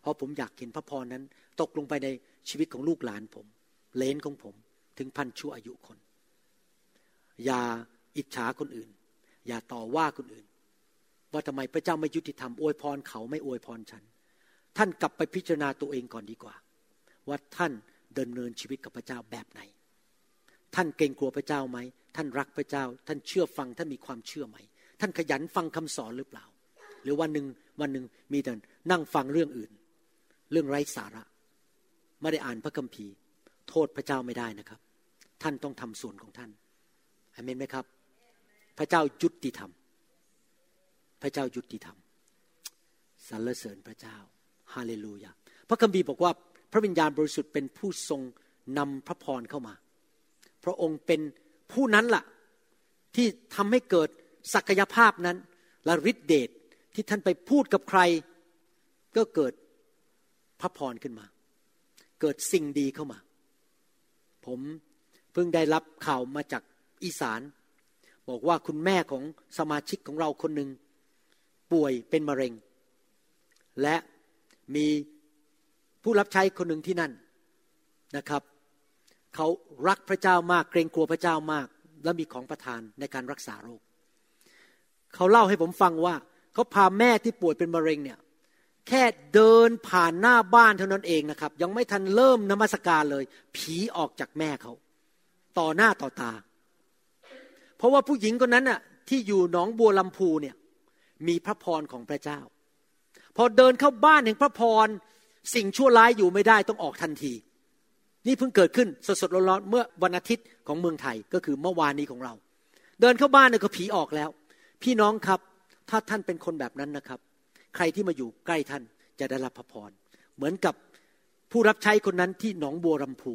เพราะผมอยากเห็นพระพรนั้น ตกลงไปในชีวิตของลูกหลานผม เลนของผม ถึงพันชั่วอายุคน อย่าอิจฉาคนอื่น อย่าต่อว่าคนอื่น ว่าทำไมพระเจ้าไม่ยุติธรรมอวยพรเขาไม่อวยพรฉัน ท่านกลับไปพิจารณาตัวเองก่อนดีกว่า ว่าท่านเดินเนินชีวิตกับพระเจ้าแบบไหน ท่านเกรงกลัวพระเจ้าไหมท่านรักพระเจ้า ท่านเชื่อฟังท่านมีความเชื่อไหม ท่านขยันฟังคำสอนหรือเปล่า หรือวันหนึ่งวันหนึ่งมีแต่นั่งฟังเรื่องอื่น เรื่องไร้สาระ ไม่ได้อ่านพระคัมภีร์ โทษพระเจ้าไม่ได้นะครับ ท่านต้องทำส่วนของท่านอเมนไหมครับ พระเจ้ายุติธรรม พระเจ้ายุติธรรมสรรเสริญพระเจ้าฮาเลลูยาพระคัมภีร์บอกว่าพระวิญญาณบริสุทธิ์เป็นผู้ทรงนำพระพรเข้ามา พระองค์เป็นผู้นั้นละ่ะที่ทำให้เกิดศักยภาพนั้น และฤทธิเดชที่ท่านไปพูดกับใคร ก็เกิดพระพรขึ้นมา เกิดสิ่งดีเข้ามา ผมเพิ่งได้รับข่าวมาจากอีสาน บอกว่าคุณแม่ของสมาชิกของเราคนหนึ่งป่วยเป็นมะเร็ง และมีผู้รับใช้คนหนึ่งที่นั่นนะครับเขารักพระเจ้ามากเกรงกลัวพระเจ้ามาก และมีของประทานในการรักษาโรคเขาเล่าให้ผมฟังว่าเขาพาแม่ที่ป่วยเป็นมะเร็งเนี่ย แค่เดินผ่านหน้าบ้านเท่านั้นเองนะครับ ยังไม่ทันเริ่มนมัสการเลย ผีออกจากแม่เขา ต่อหน้าต่อตา เพราะว่าผู้หญิงคนนั้นน่ะที่อยู่หนองบัวลำพูเนี่ยมีพระพรของพระเจ้า พอเดินเข้าบ้านแห่งพระพร สิ่งชั่วร้ายอยู่ไม่ได้ต้องออกทันที นี่เพิ่งเกิดขึ้นสดๆร้อนๆเมื่อวันอาทิตย์ของเมืองไทยก็คือเมื่อวานนี้ของเรา เดินเข้าบ้านเนี่ยก็ผีออกแล้ว พี่น้องครับถ้าท่านเป็นคนแบบนั้นนะครับ ใครที่มาอยู่ใกล้ท่านจะได้รับพระพร เหมือนกับผู้รับใช้คนนั้นที่หนองบัวลำพู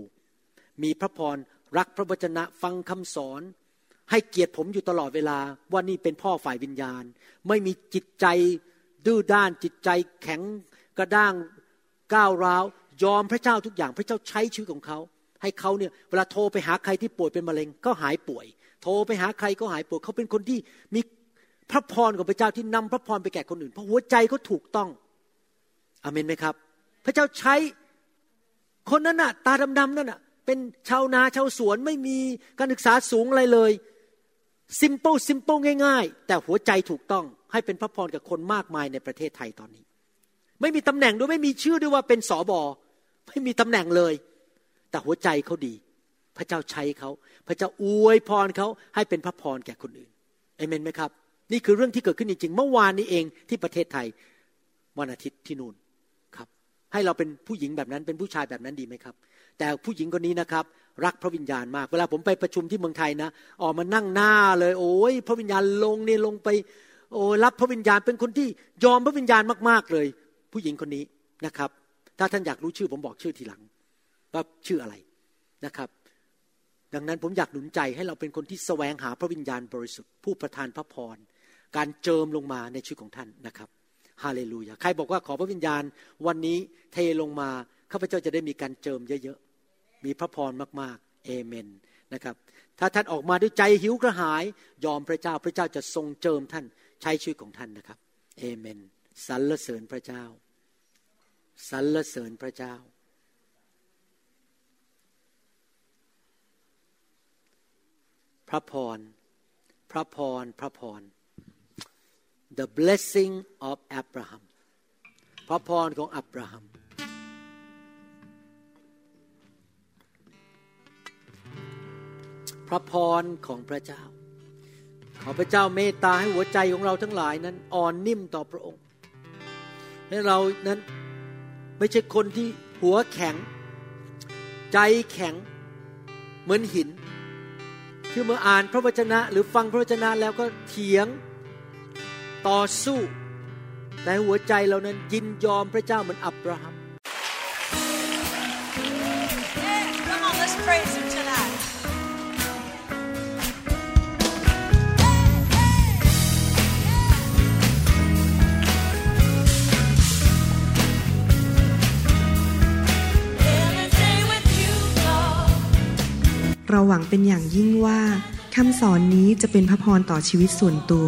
มีพระพรรักพระวจนะฟังคำสอน ให้เกียรติผมอยู่ตลอดเวลาว่านี่เป็นพ่อฝ่ายวิญญาณ ไม่มีจิตใจดื้อด้านจิตใจแข็งกระด้างก้าวร้าว ยอมพระเจ้าทุกอย่างพระเจ้าใช้ชีวิตของเขา ให้เขาเนี่ยเวลาโทรไปหาใครที่ป่วยเป็นมะเร็งก็หายป่วย โทรไปหาใครก็หายป่วยเขาเป็นคนที่มี พระพรของพระเจ้าที่นำพระพรไปแก่คนอื่น เพราะหัวใจเขาถูกต้องอเมนไหมครับ พระเจ้าใช้คนนั้นน่ะ ตาดำๆนั่นน่ะ เป็นชาวนาชาวสวนไม่มีการศึกษาสูงอะไรเลยซิมเปิลซิมเปิลง่าย ๆ แต่หัวใจถูกต้องให้เป็นพระพรกับคนมากมายในประเทศไทยตอนนี้ ไม่มีตำแหน่งด้วยไม่มีชื่อด้วยว่าเป็นสอบอไม่มีตำแหน่งเลย แต่หัวใจเขาดี พระเจ้าใช้เขา พระเจ้าอวยพรเขาให้เป็นพระพรแก่คนอื่นเอเมนไหมครับ นี่คือเรื่องที่เกิดขึ้นจริงๆ เมื่อวานนี้เองที่ประเทศไทยวันอาทิตย์ที่นู่นครับ ให้เราเป็นผู้หญิงแบบนั้นเป็นผู้ชายแบบนั้นดีไหมครับ แต่ผู้หญิงคนนี้นะครับ รักพระวิญญาณมาก เวลาผมไปประชุมที่เมืองไทยนะ ออกมานั่งหน้าเลย โอ้ยพระวิญญาณลงนี่ลงไป โอ้รับพระวิญญาณเป็นคนที่ยอมพระวิญญาณมากๆเลย ผู้หญิงคนนี้นะครับ ถ้าท่านอยากรู้ชื่อผมบอกชื่อทีหลังว่าชื่ออะไรนะครับดังนั้นผมอยากหนุนใจให้เราเป็นคนที่แสวงหาพระวิญญาณบริสุทธิ์ผู้ประทานพระพร การเจิมลงมาในชีวิตของท่านนะครับฮาเลลูยาใครบอกว่าขอพระวิญญาณวันนี้เทลงมาข้าพเจ้าจะได้มีการเจิมเยอะๆ มีพระพรมากๆเอเมนนะครับ ถ้าท่านออกมาด้วยใจหิวกระหาย ยอมพระเจ้าพระเจ้าจะทรงเจิมท่านใช้ชีวิตของท่านนะครับเอเมนสรรเสริญพระเจ้าสรรเสริญพระเจ้า พระพร พระพร พระพร the blessing of Abraham พระพรของอับราฮัม พระพรของพระเจ้า ขอพระเจ้าเมตตาให้หัวใจของเราทั้งหลายนั้นอ่อนนิ่มต่อพระองค์ ให้เรานั้นไม่ใช่คนที่หัวแข็ง ใจแข็งเหมือนหินคือเมื่ออ่านพระวจนะ หรือฟังพระวจนะแล้วก็เถียง ต่อสู้แต่หัวใจเรานั้นยินยอมพระเจ้าเหมือนอับราฮัม Come on, let's praise Him tonight. เราหวังเป็นอย่างยิ่งว่าคำสอนนี้จะเป็นพระพรต่อชีวิตส่วนตัว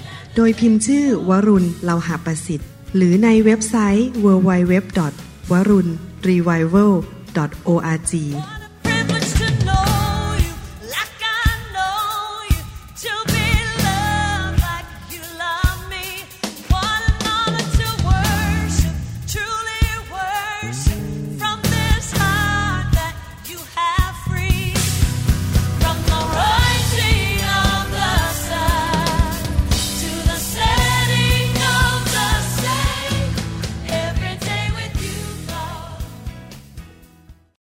โดยพิมพ์ชื่อวรุณเลาหาประสิทธิ์ หรือในเว็บไซต์ www.warunrevival.org